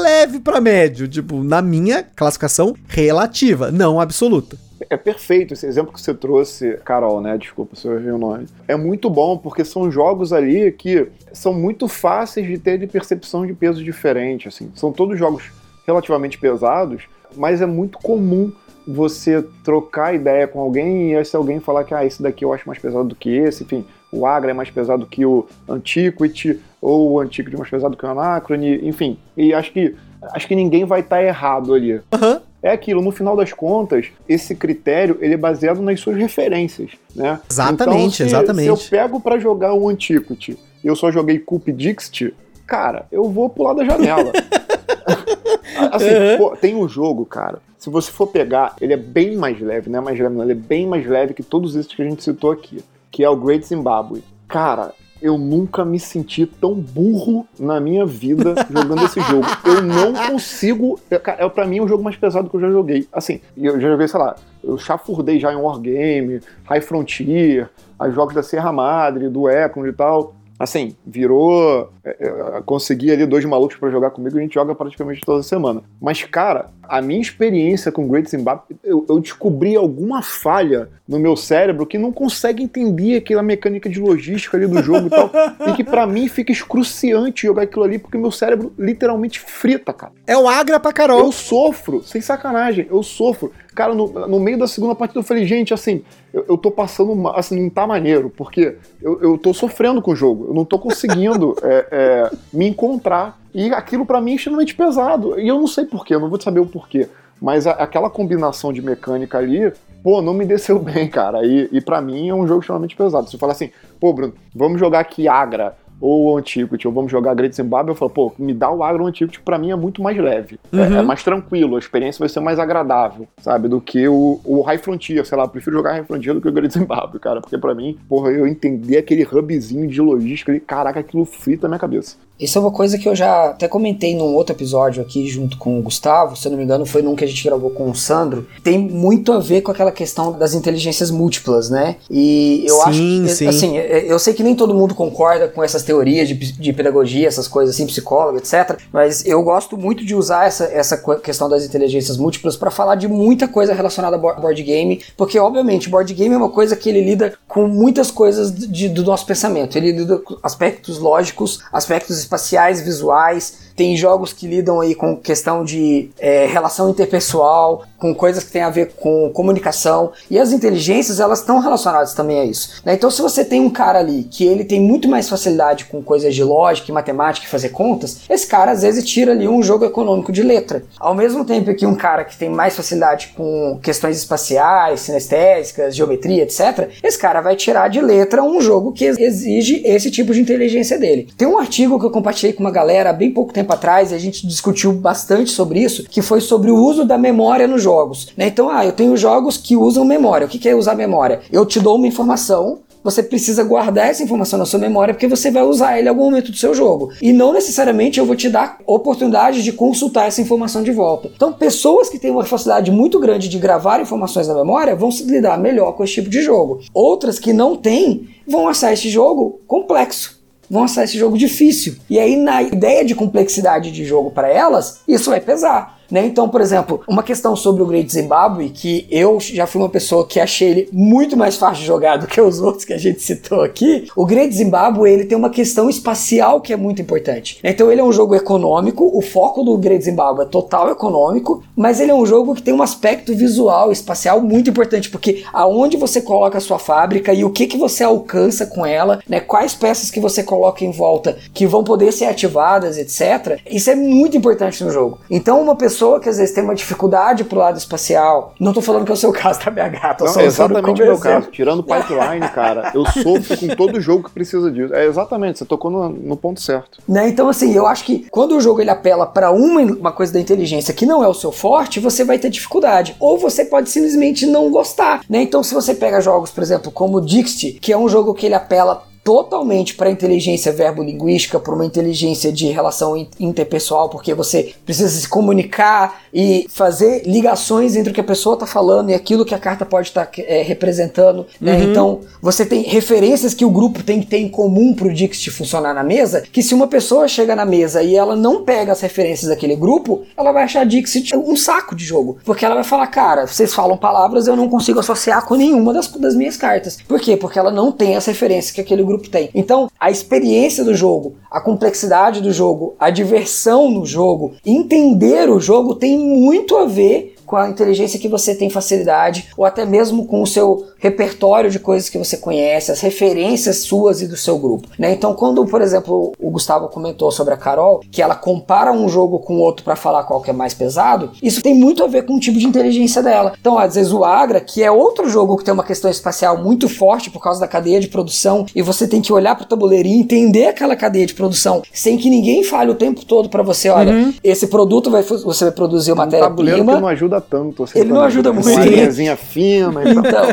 leve para médio, tipo, na minha classificação relativa, não absoluta. É perfeito esse exemplo que você trouxe, Carol, né? Desculpa se eu errei o nome. É muito bom, porque são jogos ali que são muito fáceis de ter de percepção de peso diferente, assim. São todos jogos relativamente pesados, mas é muito comum você trocar ideia com alguém e esse alguém falar que ah, esse daqui eu acho mais pesado do que esse, enfim, o Agra é mais pesado que o Antiquity, ou o Antiquity é mais pesado que o Anacrone, enfim. E acho que acho que ninguém vai estar tá errado ali. Uhum é aquilo, no final das contas, esse critério ele é baseado nas suas referências, né? Exatamente, então, se, exatamente. Se eu pego para jogar um Antiquity, eu só joguei Coup Dixit, cara, eu vou pular da janela. [laughs] assim, uhum. pô, tem um jogo, cara. Se você for pegar, ele é bem mais leve, não é mais leve, não, ele é bem mais leve que todos esses que a gente citou aqui, que é o Great Zimbabwe. Cara, eu nunca me senti tão burro na minha vida [laughs] jogando esse jogo. Eu não consigo. É, é para mim o jogo mais pesado que eu já joguei. Assim, eu já joguei, sei lá, eu chafurdei já em Wargame, High Frontier, as jogos da Serra Madre, do Econ e tal assim, virou. É, é, consegui ali dois malucos para jogar comigo e a gente joga praticamente toda semana. Mas, cara, a minha experiência com Great Zimbabwe, eu, eu, descobri alguma falha no meu cérebro que não consegue entender aquela mecânica de logística ali do jogo e tal. [laughs] e que para mim fica excruciante jogar aquilo ali porque meu cérebro literalmente frita, cara. É o Agra pra Carol. Eu sofro, sem sacanagem, eu sofro. Cara, no, no meio da segunda partida eu falei, gente, assim, eu, eu tô passando, assim, não tá maneiro, porque eu, eu tô sofrendo com o jogo, eu não tô conseguindo [laughs] é, é, me encontrar. E aquilo para mim é extremamente pesado. E eu não sei porquê, eu não vou saber o porquê. Mas a, aquela combinação de mecânica ali, pô, não me desceu [laughs] bem, cara. E, e para mim é um jogo extremamente pesado. Eu falar assim, pô, Bruno, vamos jogar aqui Agra ou o Antiquity, ou vamos jogar Great Zimbabwe, eu falo, pô, me dá o Agro Antiquity, pra mim é muito mais leve. É, uhum. É, é, mais tranquilo, a experiência vai ser mais agradável, sabe? Do que o, o High Frontier, sei lá, eu prefiro jogar High Frontier do que o Great Zimbabwe, cara, porque pra mim, porra, eu entendi aquele hubzinho de logística ali, caraca, aquilo frita a minha cabeça. Isso é uma coisa que eu já até comentei num outro episódio aqui junto com o Gustavo, se eu não me engano, foi num que a gente gravou com o Sandro. Tem muito a ver com aquela questão das inteligências múltiplas, né? E eu sim, acho, sim. assim, eu sei que nem todo mundo concorda com essas teorias de, de pedagogia, essas coisas assim, psicólogo, etc. Mas eu gosto muito de usar essa, essa questão das inteligências múltiplas para falar de muita coisa relacionada a board game, porque obviamente board game é uma coisa que ele lida com muitas coisas de, do nosso pensamento. Ele lida com aspectos lógicos, aspectos espaciais, visuais, tem jogos que lidam aí com questão de é, relação interpessoal, com coisas que tem a ver com comunicação. E as inteligências, elas estão relacionadas também a isso. Né? Então, se você tem um cara ali que ele tem muito mais facilidade com coisas de lógica e matemática e fazer contas, esse cara às vezes tira ali um jogo econômico de letra. Ao mesmo tempo que um cara que tem mais facilidade com questões espaciais, sinestésicas, geometria, etc., esse cara vai tirar de letra um jogo que exige esse tipo de inteligência dele. Tem um artigo que eu compartilhei com uma galera há bem pouco tempo tempo atrás e a gente discutiu bastante sobre isso, que foi sobre o uso da memória nos jogos. Né? Então, ah, eu tenho jogos que usam memória. O que é usar memória? Eu te dou uma informação, você precisa guardar essa informação na sua memória porque você vai usar ele em algum momento do seu jogo. E não necessariamente eu vou te dar oportunidade de consultar essa informação de volta. Então, pessoas que têm uma facilidade muito grande de gravar informações na memória vão se lidar melhor com esse tipo de jogo. Outras que não têm vão achar esse jogo complexo vão achar esse jogo difícil. E aí, na ideia de complexidade de jogo para elas, isso vai pesar. Né? Então, por exemplo, uma questão sobre o Great Zimbabwe, que eu já fui uma pessoa que achei ele muito mais fácil de jogar do que os outros que a gente citou aqui. O Great Zimbabwe ele tem uma questão espacial que é muito importante. Então, ele é um jogo econômico, o foco do Great Zimbabwe é total econômico, mas ele é um jogo que tem um aspecto visual, espacial muito importante, porque aonde você coloca a sua fábrica e o que, que você alcança com ela, né? quais peças que você coloca em volta que vão poder ser ativadas, etc. Isso é muito importante no jogo. Então, uma pessoa pessoa que às vezes tem uma dificuldade pro lado espacial. Não tô falando que é o seu caso, tá, BH? Tô não, é exatamente o meu caso. Tirando o pipeline, cara, eu sofro com todo jogo que precisa disso. É exatamente, você tocou no, no ponto certo. Né? Então, assim, eu acho que quando o jogo ele apela para uma, uma coisa da inteligência que não é o seu forte, você vai ter dificuldade. Ou você pode simplesmente não gostar. Né? Então, se você pega jogos, por exemplo, como Dixit, que é um jogo que ele apela totalmente para inteligência verbo-linguística, para uma inteligência de relação interpessoal, porque você precisa se comunicar e fazer ligações entre o que a pessoa está falando e aquilo que a carta pode estar tá, é, representando. Né? Uhum. Então, você tem referências que o grupo tem que ter em comum para o Dixit funcionar na mesa, que se uma pessoa chega na mesa e ela não pega as referências daquele grupo, ela vai achar Dixit um saco de jogo. Porque ela vai falar, cara, vocês falam palavras, eu não consigo associar com nenhuma das, das minhas cartas. Por quê? Porque ela não tem as referências que aquele grupo grupo tem. Então, a experiência do jogo, a complexidade do jogo, a diversão no jogo, entender o jogo tem muito a ver com a inteligência que você tem facilidade, ou até mesmo com o seu repertório de coisas que você conhece, as referências suas e do seu grupo, né? Então, quando, por exemplo, o Gustavo comentou sobre a Carol, que ela compara um jogo com outro para falar qual que é mais pesado, isso tem muito a ver com o tipo de inteligência dela. Então, às vezes o Agra, que é outro jogo que tem uma questão espacial muito forte por causa da cadeia de produção, e você tem que olhar para o tabuleiro e entender aquela cadeia de produção sem que ninguém fale o tempo todo para você, olha, uhum. esse produto vai você vai produzir uma matéria-prima. não ajuda tanto. Assim, ele não ajuda muito. Uma linhazinha fina e então,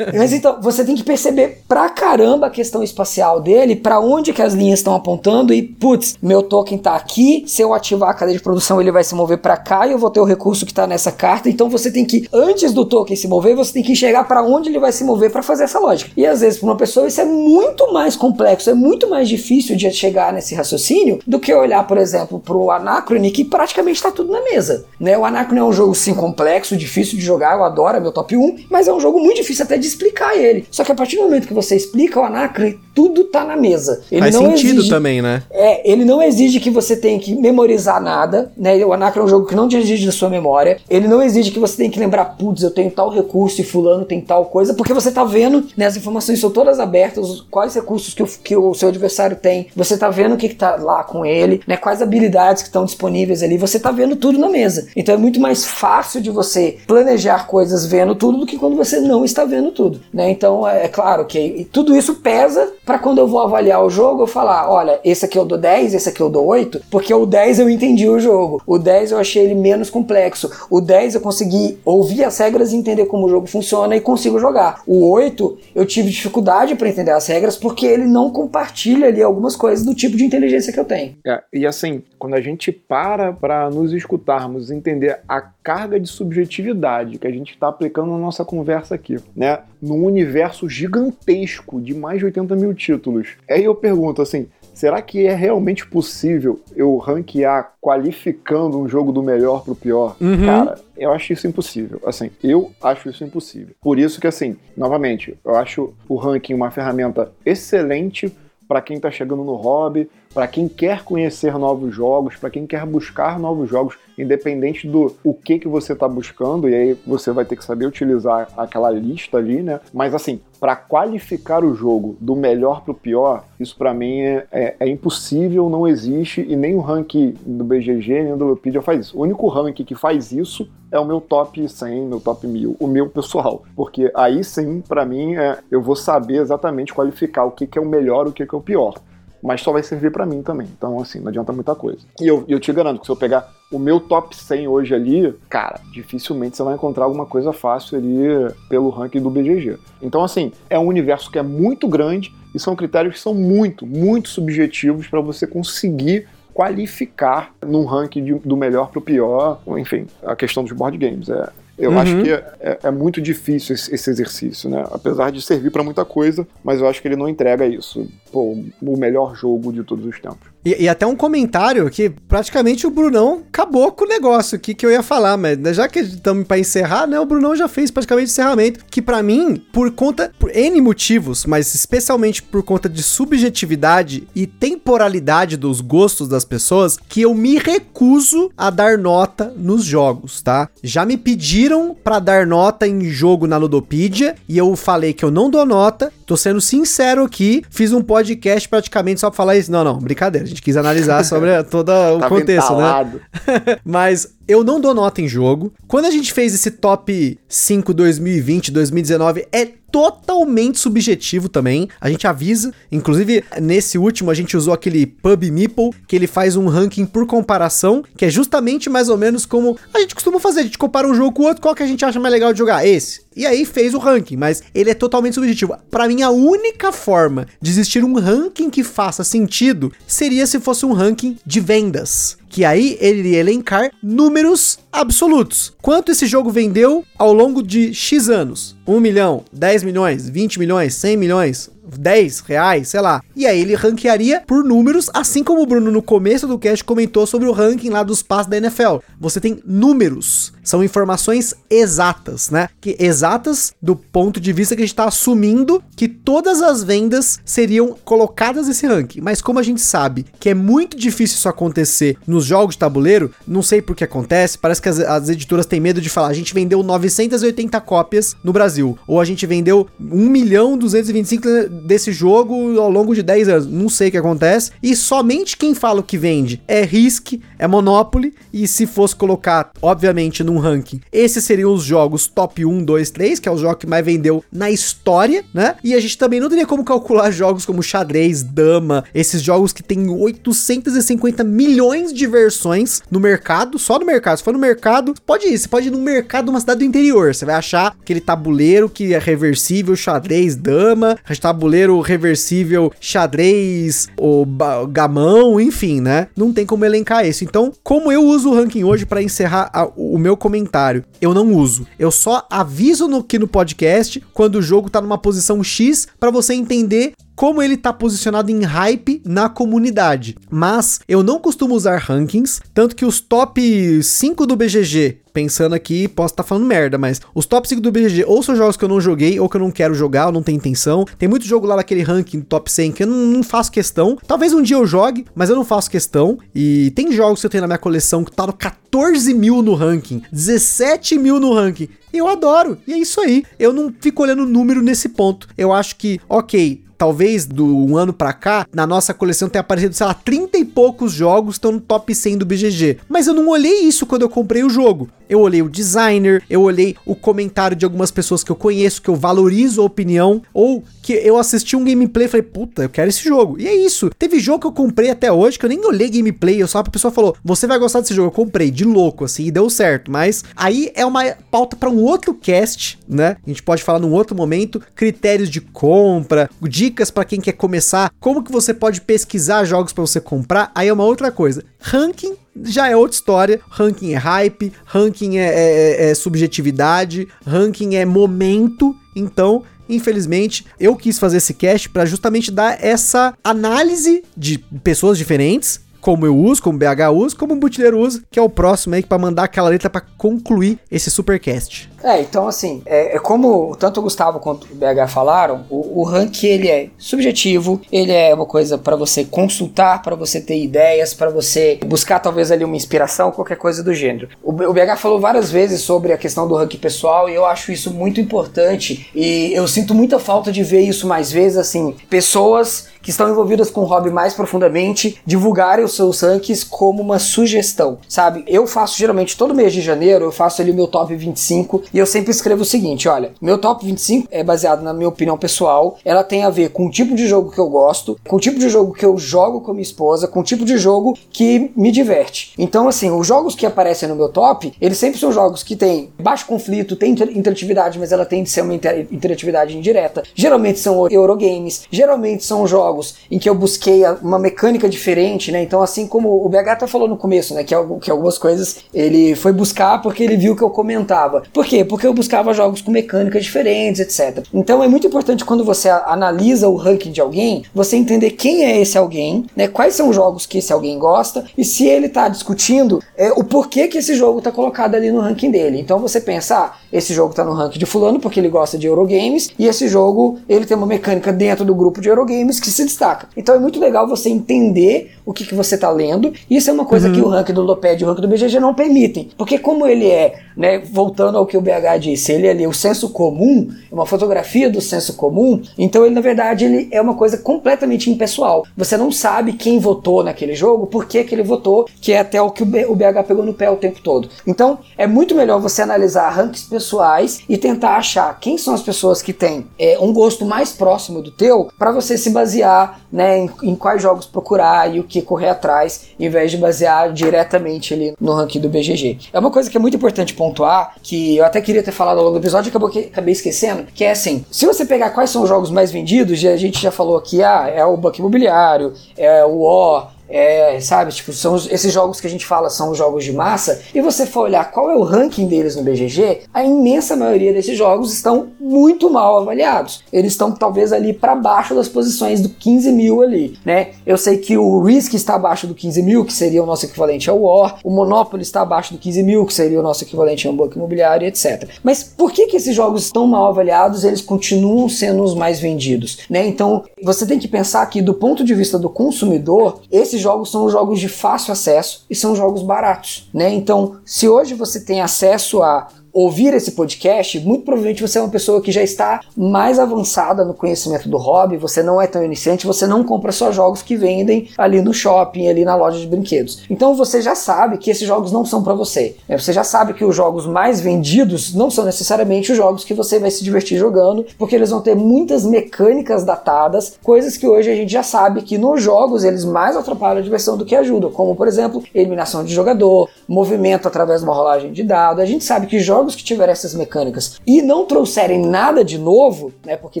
Mas então, você tem que perceber pra caramba a questão espacial dele, para onde que as linhas estão apontando e, putz, meu token tá aqui, se eu ativar a cadeia de produção ele vai se mover para cá e eu vou ter o recurso que tá nessa carta, então você tem que, antes do token se mover, você tem que enxergar para onde ele vai se mover para fazer essa lógica. E às vezes, para uma pessoa, isso é muito mais complexo, é muito mais difícil de chegar nesse raciocínio do que olhar, por exemplo, pro Anacrone, que praticamente está tudo na mesa. Né? O Anacrone é um jogo sim complexo, difícil de jogar, eu adoro, é meu top 1, mas é um jogo muito difícil até de explicar ele. Só que a partir do momento que você explica o Anacrone, tudo tá na mesa. Ele Faz não sentido exige, também, né? É, ele não exige que você tenha que memorizar nada, né? O Anacron é um jogo que não te exige da sua memória. Ele não exige que você tenha que lembrar, putz, eu tenho tal recurso e fulano tem tal coisa, porque você tá vendo, né? As informações são todas abertas, quais recursos que o, que o seu adversário tem, você tá vendo o que, que tá lá com ele, né? Quais habilidades que estão disponíveis ali, você tá vendo tudo na mesa. Então é muito mais fácil de você planejar coisas vendo tudo do que quando você não está vendo tudo, né? Então é, é claro que tudo isso pesa para quando eu vou avaliar o jogo eu falar, olha, esse aqui eu dou 10, esse aqui eu dou 8, porque o 10 eu entendi o jogo, o 10 eu achei ele menos complexo, o 10 eu consegui ouvir as regras e entender como o jogo funciona e consigo jogar. O 8 eu tive dificuldade para entender as regras porque ele não compartilha ali algumas coisas do tipo de inteligência que eu tenho. É, e assim, quando a gente para para nos escutarmos, entender a carga de subjetividade que a gente está aplicando na nossa conversa aqui, né? Num universo gigantesco de mais de 80 mil títulos. Aí eu pergunto assim, será que é realmente possível eu ranquear qualificando um jogo do melhor pro pior? Uhum. Cara, eu acho isso impossível. Assim, eu acho isso impossível. Por isso que, assim, novamente, eu acho o ranking uma ferramenta excelente para quem está chegando no hobby, para quem quer conhecer novos jogos, para quem quer buscar novos jogos, independente do o que que você está buscando, e aí você vai ter que saber utilizar aquela lista ali, né? Mas assim, para qualificar o jogo do melhor para o pior, isso para mim é, é, é, impossível, não existe, e nem o ranking do BGG nem do Ludopedia faz isso. O único ranking que faz isso é o meu top 100, meu top 1000, o meu pessoal. Porque aí sim, para mim, é, eu vou saber exatamente qualificar o que, que é o melhor o que, que é o pior mas só vai servir para mim também. Então, assim, não adianta muita coisa. E eu, eu te garanto que se eu pegar o meu top 100 hoje ali, cara, dificilmente você vai encontrar alguma coisa fácil ali pelo ranking do BGG. Então, assim, é um universo que é muito grande e são critérios que são muito, muito subjetivos para você conseguir qualificar num ranking de, do melhor para o pior, enfim, a questão dos board games. É, eu uhum. acho que é, é, muito difícil esse, esse, exercício, né? Apesar de servir para muita coisa, mas eu acho que ele não entrega isso. Pô, o melhor jogo de todos os tempos. E, e, até um comentário que praticamente o Brunão acabou com o negócio aqui que eu ia falar, mas já que estamos para encerrar, né? O Brunão já fez praticamente o encerramento. Que para mim, por conta, por N motivos, mas especialmente por conta de subjetividade e temporalidade dos gostos das pessoas, que eu me recuso a dar nota nos jogos, tá? Já me pediram para dar nota em jogo na Ludopedia e eu falei que eu não dou nota. Tô sendo sincero aqui, fiz um podcast praticamente só pra falar isso. Não, não, brincadeira gente quis analisar sobre todo o contexto, né? [laughs] Mas eu não dou nota em jogo. Quando a gente fez esse top 5 2020, 2019, é totalmente subjetivo também. A gente avisa, inclusive nesse último a gente usou aquele Pub Meeple, que ele faz um ranking por comparação, que é justamente mais ou menos como a gente costuma fazer, a gente compara um jogo com o outro, qual que a gente acha mais legal de jogar? Esse. E aí fez o ranking, mas ele é totalmente subjetivo. Para mim a única forma de existir um ranking que faça sentido seria se fosse um ranking de vendas que aí ele iria elencar números absolutos. Quanto esse jogo vendeu ao longo de X anos? 1 milhão, 10 milhões, 20 milhões, 100 milhões, 10 reais, sei lá. E aí ele ranquearia por números, assim como o Bruno no começo do cast comentou sobre o ranking lá dos passos da NFL. Você tem números, são informações exatas, né? Que exatas do ponto de vista que a gente está assumindo que todas as vendas seriam colocadas nesse ranking. Mas como a gente sabe que é muito difícil isso acontecer nos jogos de tabuleiro, não sei por que acontece, parece que as, as editoras têm medo de falar, a gente vendeu 980 cópias no Brasil, ou a gente vendeu 1 milhão 225 desse jogo ao longo de 10 anos. Não sei o que acontece. E somente quem fala o que vende é Risk, é Monopoly, e se fosse colocar, obviamente, num ranking, esses seriam os jogos top 1, 2, 3, que é o jogo que mais vendeu na história, né? E a gente também não teria como calcular jogos como xadrez, dama, esses jogos que tem 850 milhões de versões no mercado, só no mercado. Se for no mercado, pode ir, você pode ir no mercado de uma cidade do interior, você vai achar aquele tabuleiro que é reversível, xadrez, dama, tabuleiro reversível, xadrez, o gamão, enfim, né? Não tem como elencar isso. Então, como eu uso o ranking hoje para encerrar a, o meu comentário, eu não uso. Eu só aviso no que no podcast quando o jogo tá numa posição X para você entender como ele tá posicionado em hype na comunidade. Mas eu não costumo usar rankings, tanto que os top 5 do BGG pensando aqui, posso estar tá falando merda, mas os top 5 do BGG ou são jogos que eu não joguei ou que eu não quero jogar, ou não tenho intenção. Tem muito jogo lá naquele ranking top 100 que eu não, não, faço questão. Talvez um dia eu jogue, mas eu não faço questão. E tem jogos que eu tenho na minha coleção que tá no 14 mil no ranking, 17 mil no ranking. Eu adoro, e é isso aí. Eu não fico olhando número nesse ponto. Eu acho que, ok, talvez do um ano para cá, na nossa coleção tenha aparecido, sei lá, 30 e poucos jogos estão no top 100 do BGG. Mas eu não olhei isso quando eu comprei o jogo. Eu olhei o designer, eu olhei o comentário de algumas pessoas que eu conheço, que eu valorizo a opinião, ou que eu assisti um gameplay e falei, puta, eu quero esse jogo. E é isso. Teve jogo que eu comprei até hoje que eu nem olhei gameplay, eu só a pessoa falou, você vai gostar desse jogo. Eu comprei de louco, assim, e deu certo. Mas aí é uma pauta para um outro cast, né? A gente pode falar num outro momento, critérios de compra, dicas para quem quer começar, como que você pode pesquisar jogos para você comprar, aí é uma outra coisa. Ranking já é outra história. Ranking é hype, ranking é, é, é, é subjetividade, ranking é momento. Então, infelizmente, eu quis fazer esse cast para justamente dar essa análise de pessoas diferentes como eu uso, como BH usa, como o Butileiro usa, que é o próximo aí para mandar aquela letra para concluir esse supercast. É, então assim, é, é, como tanto o Gustavo quanto o BH falaram, o, o ranking ele é subjetivo, ele é uma coisa para você consultar, para você ter ideias, para você buscar talvez ali uma inspiração, qualquer coisa do gênero. O, o BH falou várias vezes sobre a questão do ranking pessoal e eu acho isso muito importante e eu sinto muita falta de ver isso mais vezes, assim, pessoas que estão envolvidas com o hobby mais profundamente divulgarem os seus rankings como uma sugestão, sabe? Eu faço geralmente todo mês de janeiro, eu faço ali o meu top 25 e eu sempre escrevo o seguinte: olha, meu top 25 é baseado na minha opinião pessoal, ela tem a ver com o tipo de jogo que eu gosto, com o tipo de jogo que eu jogo com minha esposa, com o tipo de jogo que me diverte. Então, assim, os jogos que aparecem no meu top, eles sempre são jogos que têm baixo conflito, tem interatividade, mas ela tem de ser uma interatividade indireta. Geralmente são Eurogames, geralmente são jogos em que eu busquei uma mecânica diferente, né? Então, assim como o BH tá falou no começo, né? Que, que algumas coisas ele foi buscar porque ele viu que eu comentava. Por quê? Porque eu buscava jogos com mecânicas diferentes, etc. Então é muito importante quando você analisa o ranking de alguém, você entender quem é esse alguém, né? Quais são os jogos que esse alguém gosta e se ele está discutindo é, o porquê que esse jogo está colocado ali no ranking dele. Então você pensa, ah, esse jogo está no ranking de fulano porque ele gosta de Eurogames e esse jogo ele tem uma mecânica dentro do grupo de Eurogames que se destaca. Então é muito legal você entender o que, que você está lendo. Isso é uma coisa uhum. que o ranking do Loped e o ranking do BGG não permitem, porque como ele é, né, voltando ao que o BH disse, ele ali o senso comum, é uma fotografia do senso comum, então ele na verdade ele é uma coisa completamente impessoal. Você não sabe quem votou naquele jogo, por que, que ele votou, que é até o que o BH pegou no pé o tempo todo. Então é muito melhor você analisar rankings pessoais e tentar achar quem são as pessoas que têm é, um gosto mais próximo do teu, para você se basear né, em, em quais jogos procurar e o que correr atrás, em vez de basear diretamente ali no ranking do BGG. É uma coisa que é muito importante pontuar, que eu até queria ter falado ao longo do episódio e acabou que, acabei esquecendo, que é assim, se você pegar quais são os jogos mais vendidos, a gente já falou aqui, ah, é o Banco Imobiliário, é o O, é, sabe? Tipo, são os, esses jogos que a gente fala são os jogos de massa, e você for olhar qual é o ranking deles no BGG, a imensa maioria desses jogos estão muito mal avaliados. Eles estão talvez ali para baixo das posições do 15 mil ali, né? Eu sei que o Risk está abaixo do 15 mil, que seria o nosso equivalente ao War, o Monopoly está abaixo do 15 mil, que seria o nosso equivalente a um banco imobiliário, etc. Mas por que, que esses jogos estão mal avaliados? Eles continuam sendo os mais vendidos, né? Então você tem que pensar que do ponto de vista do consumidor, esses jogos são jogos de fácil acesso e são jogos baratos, né? Então, se hoje você tem acesso a ouvir esse podcast, muito provavelmente você é uma pessoa que já está mais avançada no conhecimento do hobby, você não é tão iniciante, você não compra só jogos que vendem ali no shopping, ali na loja de brinquedos. Então você já sabe que esses jogos não são para você. Né? Você já sabe que os jogos mais vendidos não são necessariamente os jogos que você vai se divertir jogando, porque eles vão ter muitas mecânicas datadas, coisas que hoje a gente já sabe que nos jogos eles mais atrapalham a diversão do que ajudam, como por exemplo, eliminação de jogador, movimento através de uma rolagem de dado. A gente sabe que jogos jogos que tiverem essas mecânicas e não trouxerem nada de novo, né, porque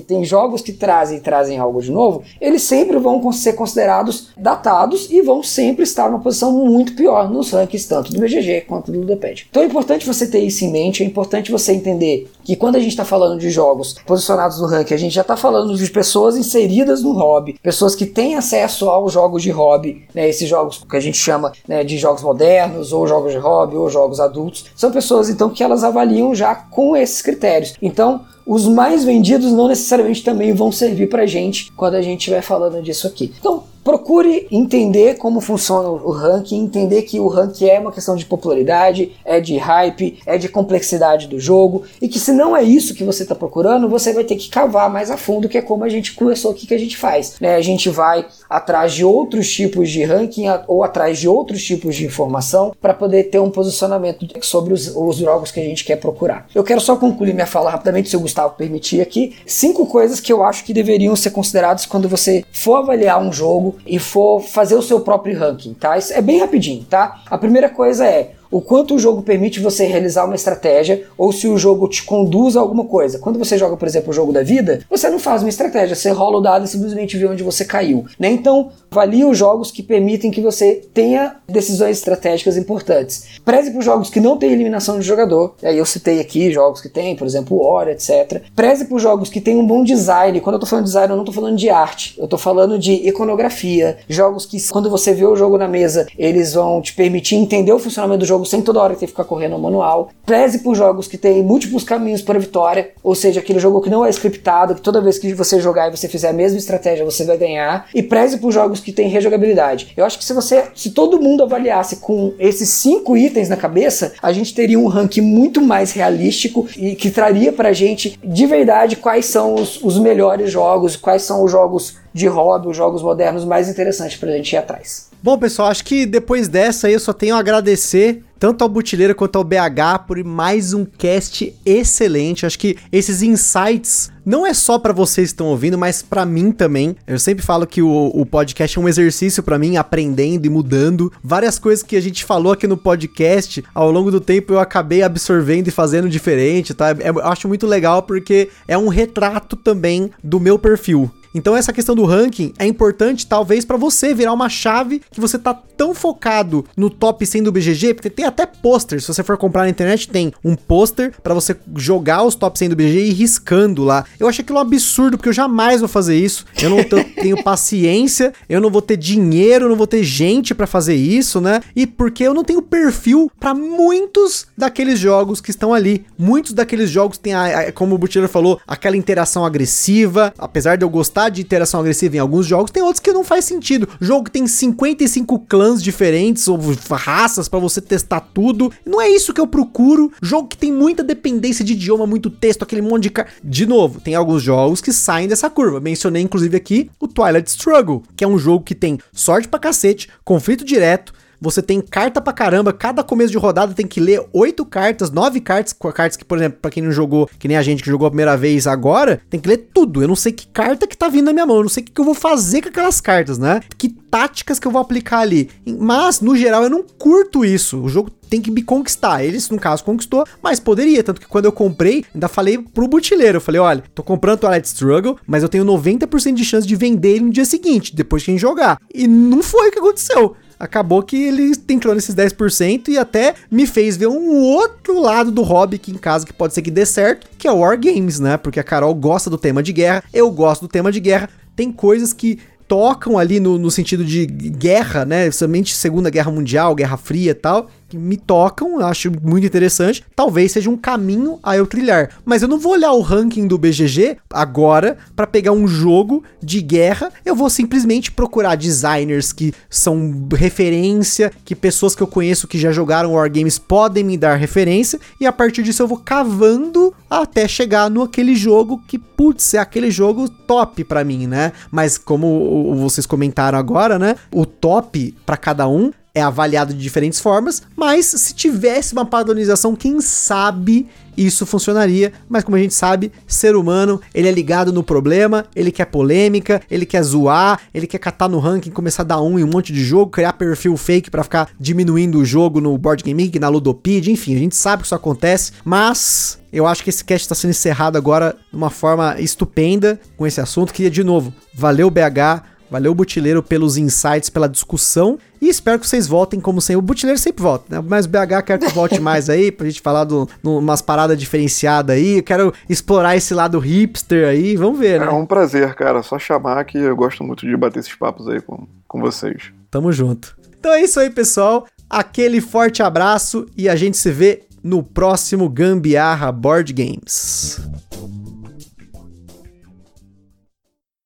tem jogos que trazem e trazem algo de novo, eles sempre vão ser considerados datados e vão sempre estar numa posição muito pior nos rankings, tanto do BGG quanto do Ludopad. Então é importante você ter isso em mente, é importante você entender que quando a gente está falando de jogos posicionados no ranking, a gente já está falando de pessoas inseridas no hobby, pessoas que têm acesso aos jogos de hobby, né, esses jogos que a gente chama né, de jogos modernos, ou jogos de hobby, ou jogos adultos, são pessoas então que elas avaliam já com esses critérios. Então, os mais vendidos não necessariamente também vão servir para gente quando a gente estiver falando disso aqui. Então, Procure entender como funciona o ranking, entender que o ranking é uma questão de popularidade, é de hype, é de complexidade do jogo, e que se não é isso que você está procurando, você vai ter que cavar mais a fundo, que é como a gente conversou aqui que a gente faz. Né? A gente vai atrás de outros tipos de ranking ou atrás de outros tipos de informação para poder ter um posicionamento sobre os, os jogos que a gente quer procurar. Eu quero só concluir minha fala rapidamente, se o Gustavo permitir aqui, cinco coisas que eu acho que deveriam ser consideradas quando você for avaliar um jogo e for fazer o seu próprio ranking, tá? Isso é bem rapidinho, tá? A primeira coisa é o quanto o jogo permite você realizar uma estratégia ou se o jogo te conduz a alguma coisa. Quando você joga, por exemplo, o jogo da vida, você não faz uma estratégia, você rola o dado e simplesmente vê onde você caiu. Né? Então, avalie os jogos que permitem que você tenha decisões estratégicas importantes. Preze por jogos que não têm eliminação de jogador. Aí eu citei aqui jogos que tem, por exemplo, War, etc. Preze por jogos que têm um bom design. Quando eu tô falando de design, eu não tô falando de arte. Eu tô falando de iconografia. Jogos que, quando você vê o jogo na mesa, eles vão te permitir entender o funcionamento do jogo jogo sem toda hora ter que ficar correndo no manual. Preze por jogos que têm múltiplos caminhos para vitória, ou seja, aquele jogo que não é scriptado, que toda vez que você jogar e você fizer a mesma estratégia, você vai ganhar. E preze por jogos que têm rejogabilidade. Eu acho que se você, se todo mundo avaliasse com esses cinco itens na cabeça, a gente teria um ranking muito mais realístico e que traria pra gente de verdade quais são os, os melhores jogos, quais são os jogos de hobby, os jogos modernos mais interessantes pra gente ir atrás. Bom, pessoal, acho que depois dessa aí eu só tenho a agradecer tanto ao Butileiro quanto ao BH por mais um cast excelente. Acho que esses insights não é só para vocês que estão ouvindo, mas para mim também. Eu sempre falo que o, o podcast é um exercício para mim, aprendendo e mudando. Várias coisas que a gente falou aqui no podcast, ao longo do tempo eu acabei absorvendo e fazendo diferente, tá? Eu acho muito legal porque é um retrato também do meu perfil. Então essa questão do ranking é importante talvez para você virar uma chave que você tá tão focado no top 100 do BGG, porque tem até pôster, se você for comprar na internet tem um pôster para você jogar os top 100 do BGG e ir riscando lá. Eu achei aquilo um absurdo porque eu jamais vou fazer isso. Eu não [laughs] tenho paciência, eu não vou ter dinheiro, não vou ter gente para fazer isso, né? E porque eu não tenho perfil para muitos daqueles jogos que estão ali. Muitos daqueles jogos têm, a, como o Butcher falou, aquela interação agressiva, apesar de eu gostar de interação agressiva em alguns jogos, tem outros que não faz sentido. Jogo que tem 55 clãs diferentes ou raças para você testar tudo. Não é isso que eu procuro. Jogo que tem muita dependência de idioma, muito texto, aquele monte de. Car... De novo, tem alguns jogos que saem dessa curva. Mencionei inclusive aqui o Twilight Struggle, que é um jogo que tem sorte pra cacete, conflito direto você tem carta pra caramba, cada começo de rodada tem que ler oito cartas, nove cartas, cartas que, por exemplo, pra quem não jogou, que nem a gente que jogou a primeira vez agora, tem que ler tudo. Eu não sei que carta que tá vindo na minha mão, eu não sei o que, que eu vou fazer com aquelas cartas, né? Que táticas que eu vou aplicar ali. Mas, no geral, eu não curto isso. O jogo tem que me conquistar. Eles, no caso, conquistou, mas poderia. Tanto que quando eu comprei, ainda falei pro butileiro. Eu falei, olha, tô comprando Twilight Struggle, mas eu tenho 90% de chance de vender ele no dia seguinte, depois que a gente jogar. E não foi o que aconteceu acabou que ele entrou nesses 10% e até me fez ver um outro lado do hobby aqui em casa que pode ser que dê certo, que é War Games, né? Porque a Carol gosta do tema de guerra, eu gosto do tema de guerra. Tem coisas que tocam ali no, no sentido de guerra, né? Somente Segunda Guerra Mundial, Guerra Fria e tal que me tocam, acho muito interessante. Talvez seja um caminho a eu trilhar. Mas eu não vou olhar o ranking do BGG agora para pegar um jogo de guerra. Eu vou simplesmente procurar designers que são referência, que pessoas que eu conheço que já jogaram Wargames podem me dar referência. E a partir disso eu vou cavando até chegar no aquele jogo que, putz, é aquele jogo top para mim, né? Mas como vocês comentaram agora, né? O top para cada um é avaliado de diferentes formas, mas se tivesse uma padronização, quem sabe isso funcionaria, mas como a gente sabe, ser humano, ele é ligado no problema, ele quer polêmica, ele quer zoar, ele quer catar no ranking, começar a dar um em um monte de jogo, criar perfil fake para ficar diminuindo o jogo no Board Game Geek, na Ludopedia, enfim, a gente sabe que isso acontece, mas eu acho que esse cast está sendo encerrado agora de uma forma estupenda com esse assunto. Queria de novo, valeu BH, Valeu, Butileiro, pelos insights, pela discussão. E espero que vocês voltem como sempre. O Butileiro sempre volta, né? Mas o BH quero que volte [laughs] mais aí, pra gente falar de umas paradas diferenciadas aí. Eu quero explorar esse lado hipster aí. Vamos ver, né? É um prazer, cara. Só chamar que eu gosto muito de bater esses papos aí com, com vocês. Tamo junto. Então é isso aí, pessoal. Aquele forte abraço e a gente se vê no próximo Gambiarra Board Games.